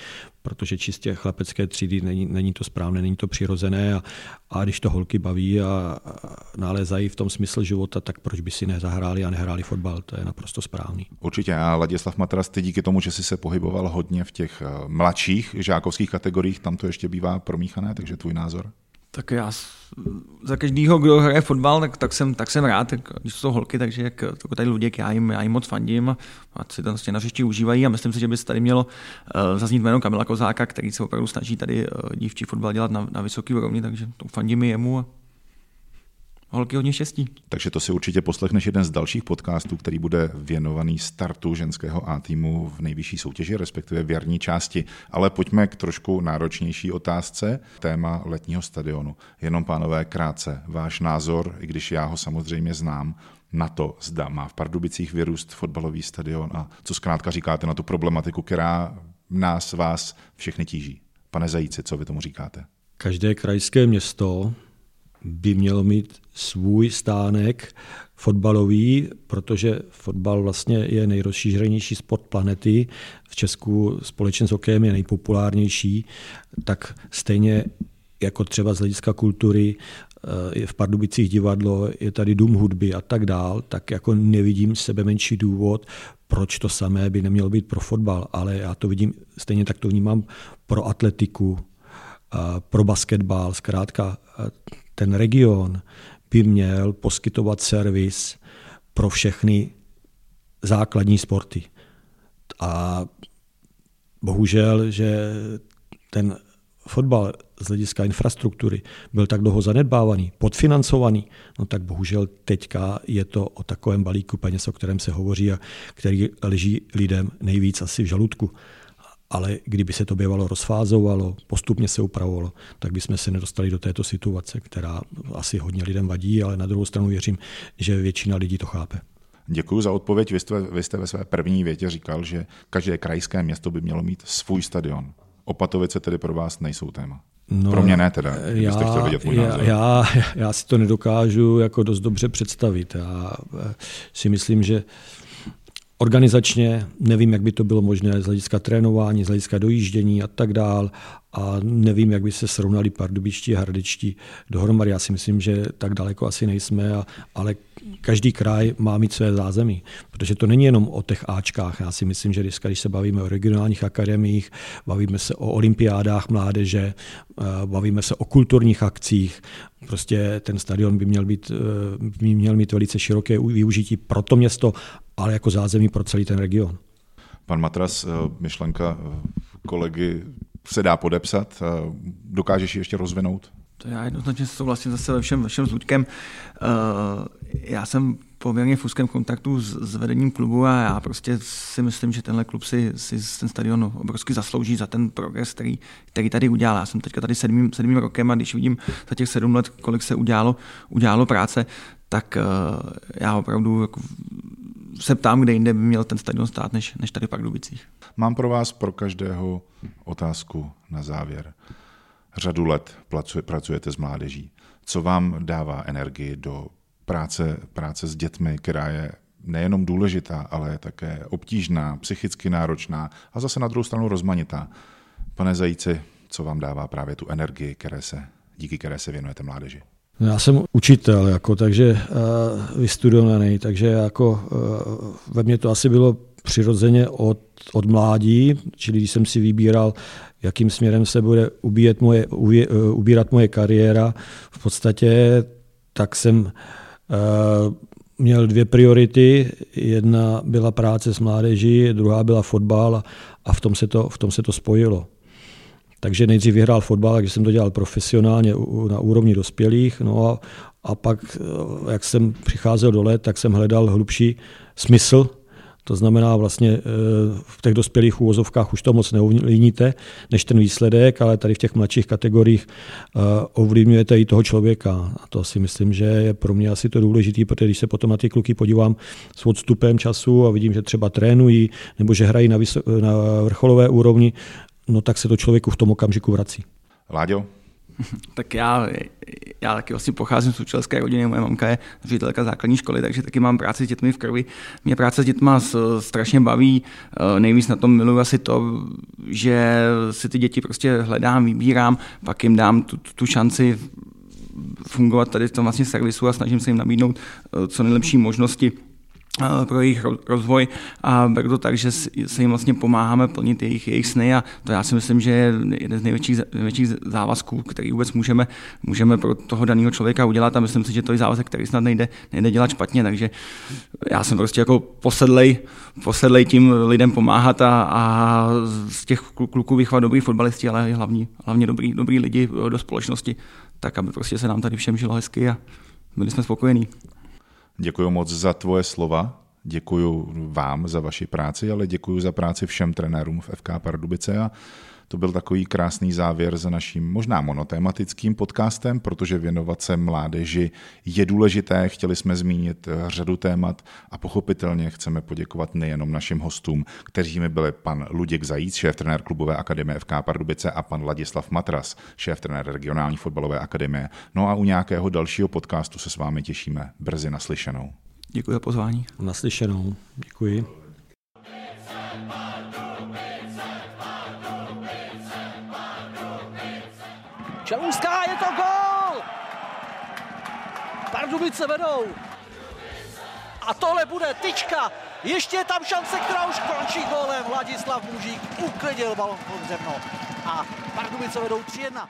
protože čistě chlapecké třídy není, není to správné, není to přirozené a, a když to holky baví a, a nalézají v tom smysl života, tak proč by si nezahráli a nehráli fotbal, to je naprosto správný. Určitě a Ladislav Matras, ty díky tomu, že jsi se pohyboval hodně v těch eh, mladších žákovských kategoriích, tam to ještě bývá promíchané, takže tvůj názor? Tak já za každýho, kdo hraje fotbal, tak, tak, jsem, tak jsem rád, tak, když jsou holky, takže jak to tady Luděk, já jim, já jim moc fandím a, si to vlastně na hřišti užívají a myslím si, že by se tady mělo uh, zaznít jméno Kamila Kozáka, který se opravdu snaží tady uh, dívčí fotbal dělat na, na vysoký úrovni, takže to fandím jemu a holky hodně štěstí. Takže to si určitě poslechneš jeden z dalších podcastů, který bude věnovaný startu ženského A týmu v nejvyšší soutěži, respektive v jarní části. Ale pojďme k trošku náročnější otázce, téma letního stadionu. Jenom pánové, krátce, váš názor, i když já ho samozřejmě znám, na to, zda má v Pardubicích vyrůst fotbalový stadion a co zkrátka říkáte na tu problematiku, která nás, vás všechny tíží. Pane Zajíci, co vy tomu říkáte? Každé krajské město by mělo mít svůj stánek fotbalový, protože fotbal vlastně je nejrozšířenější sport planety. V Česku společně s hokejem je nejpopulárnější, tak stejně jako třeba z hlediska kultury eh, je v Pardubicích divadlo, je tady dům hudby a tak dál, tak jako nevidím sebe menší důvod, proč to samé by nemělo být pro fotbal, ale já to vidím, stejně tak to vnímám pro atletiku, pro basketbal, zkrátka ten region by měl poskytovat servis pro všechny základní sporty. A bohužel, že ten fotbal z hlediska infrastruktury byl tak dlouho zanedbávaný, podfinancovaný, no tak bohužel teďka je to o takovém balíku peněz, o kterém se hovoří a který leží lidem nejvíc asi v žaludku ale kdyby se to bývalo rozfázovalo, postupně se upravovalo, tak bychom se nedostali do této situace, která asi hodně lidem vadí, ale na druhou stranu věřím, že většina lidí to chápe. Děkuji za odpověď. Vy jste, vy jste ve své první větě říkal, že každé krajské město by mělo mít svůj stadion. Opatovice tedy pro vás nejsou téma. No, pro mě ne teda, já, chtěl vidět můj já, já, já si to nedokážu jako dost dobře představit. Já eh, si myslím, že Organizačně nevím, jak by to bylo možné z hlediska trénování, z hlediska dojíždění a tak dál. A nevím, jak by se srovnali pardubičtí a hrdečtí dohromady. Já si myslím, že tak daleko asi nejsme, a, ale každý kraj má mít své zázemí, protože to není jenom o těch Ačkách. Já si myslím, že dneska, když se bavíme o regionálních akademiích, bavíme se o olympiádách mládeže, eh, bavíme se o kulturních akcích, prostě ten stadion by měl, být, eh, by měl mít velice široké využití pro to město, ale jako zázemí pro celý ten region. Pan Matras, eh, myšlenka kolegy se dá podepsat. Dokážeš ji ještě rozvinout? To já jednoznačně souhlasím zase ve všem, ve všem s Luďkem. Uh, já jsem poměrně v úzkém kontaktu s, s vedením klubu a já prostě si myslím, že tenhle klub si, si ten stadion obrovsky zaslouží za ten progres, který, který tady udělal. Já jsem teďka tady sedmým, sedmým rokem a když vidím za těch sedm let, kolik se udělalo, udělalo práce, tak uh, já opravdu jako se ptám, kde jinde by měl ten stadion stát, než, než tady v Pardubicích. Mám pro vás pro každého otázku na závěr. Řadu let pracujete s mládeží. Co vám dává energii do práce, práce s dětmi, která je nejenom důležitá, ale také obtížná, psychicky náročná a zase na druhou stranu rozmanitá. Pane Zajíci, co vám dává právě tu energii, které se, díky které se věnujete mládeži? Já jsem učitel, jako, takže uh, vystudovaný, takže jako uh, ve mně to asi bylo přirozeně od, od mládí, čili když jsem si vybíral, jakým směrem se bude ubíjet moje, uh, ubírat moje kariéra, v podstatě tak jsem uh, měl dvě priority. Jedna byla práce s mládeží, druhá byla fotbal a, a v, tom se to, v tom se to spojilo. Takže nejdřív vyhrál fotbal, takže jsem to dělal profesionálně na úrovni dospělých. No a, a pak, eh, jak jsem přicházel do let, tak jsem hledal hlubší smysl. To znamená vlastně eh, v těch dospělých úvozovkách už to moc neovlivníte, než ten výsledek, ale tady v těch mladších kategoriích eh, ovlivňujete i toho člověka. A to si myslím, že je pro mě asi to důležité, protože když se potom na ty kluky podívám s odstupem času a vidím, že třeba trénují nebo že hrají na, vyso- na vrcholové úrovni, no tak se to člověku v tom okamžiku vrací. Láďo? (laughs) tak já, já taky vlastně pocházím z učitelské rodiny, moje mamka je ředitelka základní školy, takže taky mám práci s dětmi v krvi. Mě práce s dětmi strašně baví, eh, nejvíc na tom miluji asi to, že si ty děti prostě hledám, vybírám, pak jim dám tu, tu šanci fungovat tady v tom vlastně servisu a snažím se jim nabídnout eh, co nejlepší možnosti pro jejich rozvoj a beru to tak, že se jim vlastně pomáháme plnit jejich, jejich sny a to já si myslím, že je jeden z největších, největších závazků, který vůbec můžeme, můžeme pro toho daného člověka udělat a myslím si, že to je závazek, který snad nejde, nejde dělat špatně, takže já jsem prostě jako posedlej, posedlej tím lidem pomáhat a, a z těch kluků vychovat dobrý fotbalisti, ale hlavně, hlavně dobrý, dobrý lidi do společnosti, tak aby prostě se nám tady všem žilo hezky a byli jsme spokojení. Děkuji moc za tvoje slova, děkuji vám za vaši práci, ale děkuji za práci všem trenérům v FK Pardubice a to byl takový krásný závěr za naším možná monotématickým podcastem, protože věnovat se mládeži je důležité. Chtěli jsme zmínit eh, řadu témat a pochopitelně chceme poděkovat nejenom našim hostům, kteří mi byli pan Luděk Zajíc, šéf trenér klubové akademie FK Pardubice a pan Ladislav Matras, šéf trenér regionální fotbalové akademie. No a u nějakého dalšího podcastu se s vámi těšíme brzy naslyšenou. Děkuji za pozvání. Naslyšenou. Děkuji. Čelůská, je to gol! Pardubice vedou. A tohle bude tyčka. Ještě je tam šance, která už končí gólem. Vladislav Mužík uklidil balon pod zemno. A Pardubice vedou 3-1.